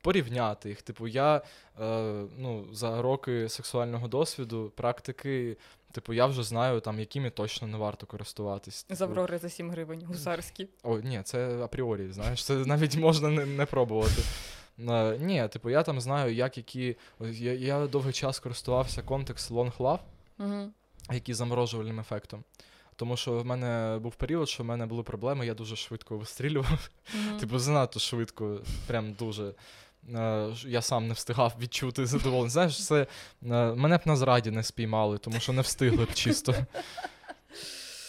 [SPEAKER 2] порівняти їх. Типу, я е, ну, за роки сексуального досвіду, практики, типу, я вже знаю, там, якими точно не варто користуватись. Типу,
[SPEAKER 1] Аврори за 7 гривень, гусарські.
[SPEAKER 2] О, ні, це апріорі, знаєш, це навіть можна не, не пробувати. Е, ні, типу, я там знаю, як які. Я, я довгий час користувався контекст Long Love,
[SPEAKER 1] Угу.
[SPEAKER 2] який заморожувальним ефектом. Тому що в мене був період, що в мене були проблеми, я дуже швидко вистрілював. Типу, занадто швидко, прям дуже. Е, Я сам не встигав відчути задоволення. Знаєш, це е, мене б на зраді не спіймали, тому що не встигли б чисто.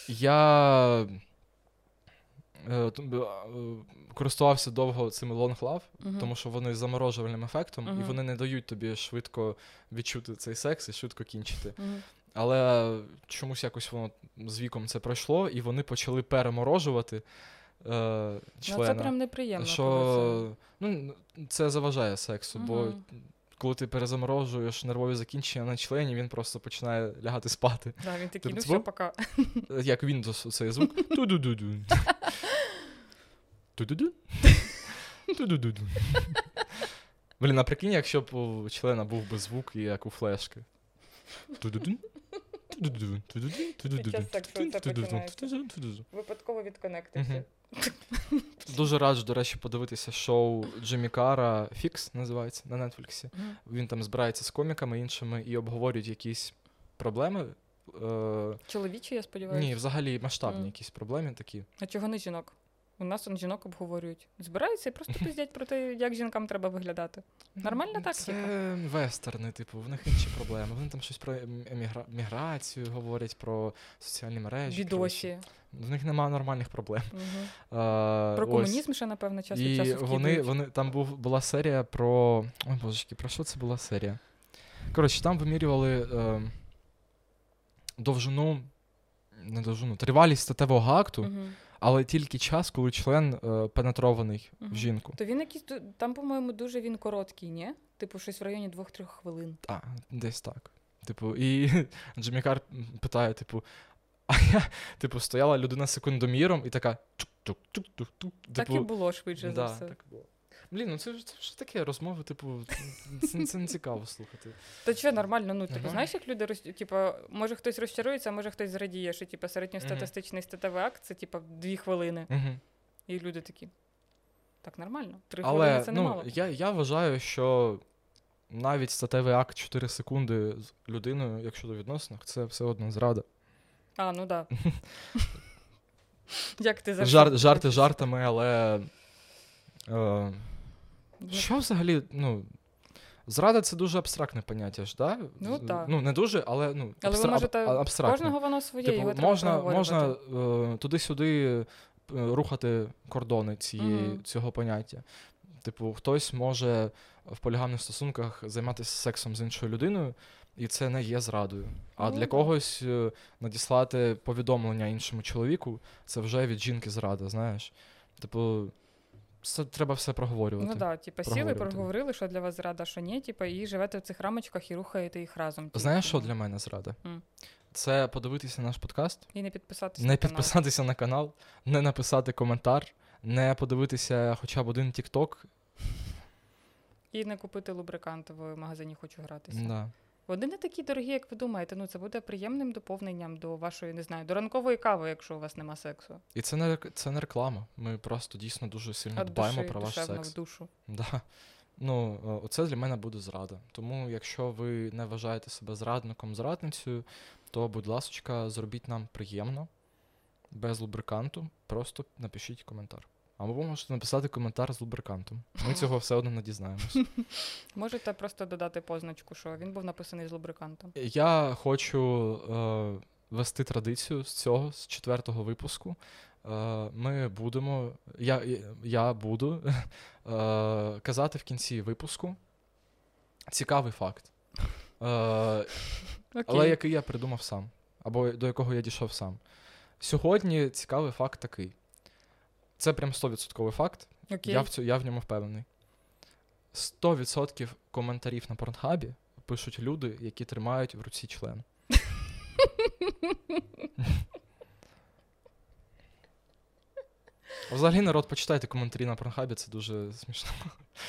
[SPEAKER 2] Я е, користувався довго цими Long Love, тому що вони з заморожувальним ефектом, і вони не дають тобі швидко відчути цей секс і швидко кінчити. Але чомусь якось воно з віком це пройшло, і вони почали переморожувати е,
[SPEAKER 1] Ну, це прям неприємно.
[SPEAKER 2] що ну, це заважає сексу, бо коли ти перезаморожуєш нервові закінчення на члені, він просто починає лягати спати.
[SPEAKER 1] Да, він такий, ну
[SPEAKER 2] Типу,
[SPEAKER 1] все, пока.
[SPEAKER 2] Е, Як Windows цей звук. Ту-ду-ду-ду. Ту-ду-ду. Ту-ду-ду-ду. Блін, а прикинь, якщо б у члена був би звук, як у флешки. Ту-ду-ду.
[SPEAKER 1] Випадково відконектився.
[SPEAKER 2] Дуже раджу, до речі, подивитися шоу Джиммі Кара Фікс називається на Нетфліксі. Він там збирається з коміками іншими і обговорюють якісь проблеми.
[SPEAKER 1] Чоловічі, я сподіваюся.
[SPEAKER 2] ні, взагалі масштабні якісь проблеми такі.
[SPEAKER 1] А чого не жінок? У нас он жінок обговорюють. Збираються і просто пиздять про те, як жінкам треба виглядати. Нормальна тактика.
[SPEAKER 2] Це вестерни, типу, в них інші проблеми. Вони там щось про емігра... міграцію говорять, про соціальні мережі.
[SPEAKER 1] Відосі.
[SPEAKER 2] В них немає нормальних проблем.
[SPEAKER 1] Мгм.
[SPEAKER 2] А,
[SPEAKER 1] Про
[SPEAKER 2] ось.
[SPEAKER 1] комунізм ще, напевно, час від
[SPEAKER 2] І
[SPEAKER 1] часу
[SPEAKER 2] вони, вони, там був, була серія про. Ой, божечки, про що це була серія? Коротше, там вимірювали е, довжину, не довжину, тривалість статевого акту,
[SPEAKER 1] Мгм.
[SPEAKER 2] Але тільки час, коли член е, пеneтрований
[SPEAKER 1] угу.
[SPEAKER 2] в жінку.
[SPEAKER 1] То він якийсь там, по-моєму, дуже він короткий, ні? Типу, щось в районі 2-3 хвилин.
[SPEAKER 2] А, десь так. Типу, і Джемікар питає, типу, а я, типу, стояла людина секундоміром і така Тук-тук-тук-тук-тук.
[SPEAKER 1] так і
[SPEAKER 2] Типу,
[SPEAKER 1] було швидше за все.
[SPEAKER 2] так було. Блін, ну це ж це ж таке розмови, типу, це, це не цікаво слухати.
[SPEAKER 1] Та що, нормально, ну, типу,
[SPEAKER 2] Нормально.
[SPEAKER 1] знаєш, як люди роз... типу, може хтось розчарується, а може хтось зрадіє, що типу, середньостатистичний статевий акт це типу, 2 хвилини.
[SPEAKER 2] Угу.
[SPEAKER 1] І люди такі. Так, нормально. Три хвилини це
[SPEAKER 2] ну,
[SPEAKER 1] немало.
[SPEAKER 2] я, я вважаю, що навіть статевий акт 4 секунди з людиною, якщо до відносинах, це все одно зрада.
[SPEAKER 1] А, ну так. Да. Як ти за
[SPEAKER 2] Жар, жарти жартами, але. Е, що взагалі, ну. Зрада це дуже абстрактне поняття ж, да?
[SPEAKER 1] Ну, так.
[SPEAKER 2] Ну, не дуже, але ну,
[SPEAKER 1] Але ви можете
[SPEAKER 2] абстрактне.
[SPEAKER 1] Кожного воно своє,
[SPEAKER 2] Типу,
[SPEAKER 1] його
[SPEAKER 2] можна, можна е, туди-сюди е, рухати кордони цієї,
[SPEAKER 1] Мгм.
[SPEAKER 2] цього поняття. Типу, хтось може в полігамних стосунках займатися сексом з іншою людиною, і це не є зрадою. А
[SPEAKER 1] Ну,
[SPEAKER 2] для когось е, надіслати повідомлення іншому чоловіку це вже від жінки зрада, знаєш. Типу, це треба все проговорювати.
[SPEAKER 1] Ну так, типа сіли, проговорили, що для вас зрада, що ні, типа, і живете в цих рамочках і рухаєте їх разом. тільки.
[SPEAKER 2] Знаєш, що для мене зрада?
[SPEAKER 1] М.
[SPEAKER 2] Це подивитися наш подкаст,
[SPEAKER 1] І не підписатися
[SPEAKER 2] не
[SPEAKER 1] на канал.
[SPEAKER 2] на канал, не написати коментар, не подивитися хоча б один TikTok.
[SPEAKER 1] І не купити лубрикант в магазині хочу гратися.
[SPEAKER 2] Да.
[SPEAKER 1] Вони не такі дорогі, як ви думаєте. Ну, це буде приємним доповненням до вашої, не знаю, до ранкової кави, якщо у вас нема сексу.
[SPEAKER 2] І це не, це не реклама. Ми просто дійсно дуже сильно
[SPEAKER 1] От
[SPEAKER 2] дбаємо
[SPEAKER 1] душі,
[SPEAKER 2] про ваш секс.
[SPEAKER 1] в душу.
[SPEAKER 2] Да. Ну, е, оце для мене буде зрада. Тому, якщо ви не вважаєте себе зрадником, зрадницею, то, будь ласка, зробіть нам приємно, без лубриканту, просто напишіть коментар. Або ви можете написати коментар з лубрикантом. Ми цього все одно не дізнаємось.
[SPEAKER 1] Можете просто додати позначку, що він був написаний з лубрикантом.
[SPEAKER 2] Я хочу е, вести традицію з цього, з четвертого випуску. Е, ми будемо, я, я буду е, казати в кінці випуску цікавий факт. Е,
[SPEAKER 1] Окей.
[SPEAKER 2] але який я придумав сам, або до якого я дійшов сам. Сьогодні цікавий факт такий. Це прям 100% факт.
[SPEAKER 1] Окей.
[SPEAKER 2] Я в, цю, я в ньому впевнений. 100% коментарів на порнхабі пишуть люди, які тримають в руці член. Взагалі, народ, почитайте коментарі на порнхабі, це дуже смішно.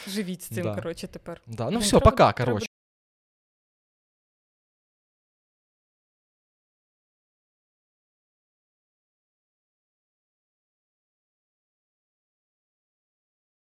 [SPEAKER 1] Живіть з цим,
[SPEAKER 2] Да.
[SPEAKER 1] коротше, тепер.
[SPEAKER 2] Да. Ну все,
[SPEAKER 1] треба-
[SPEAKER 2] пока, коротше.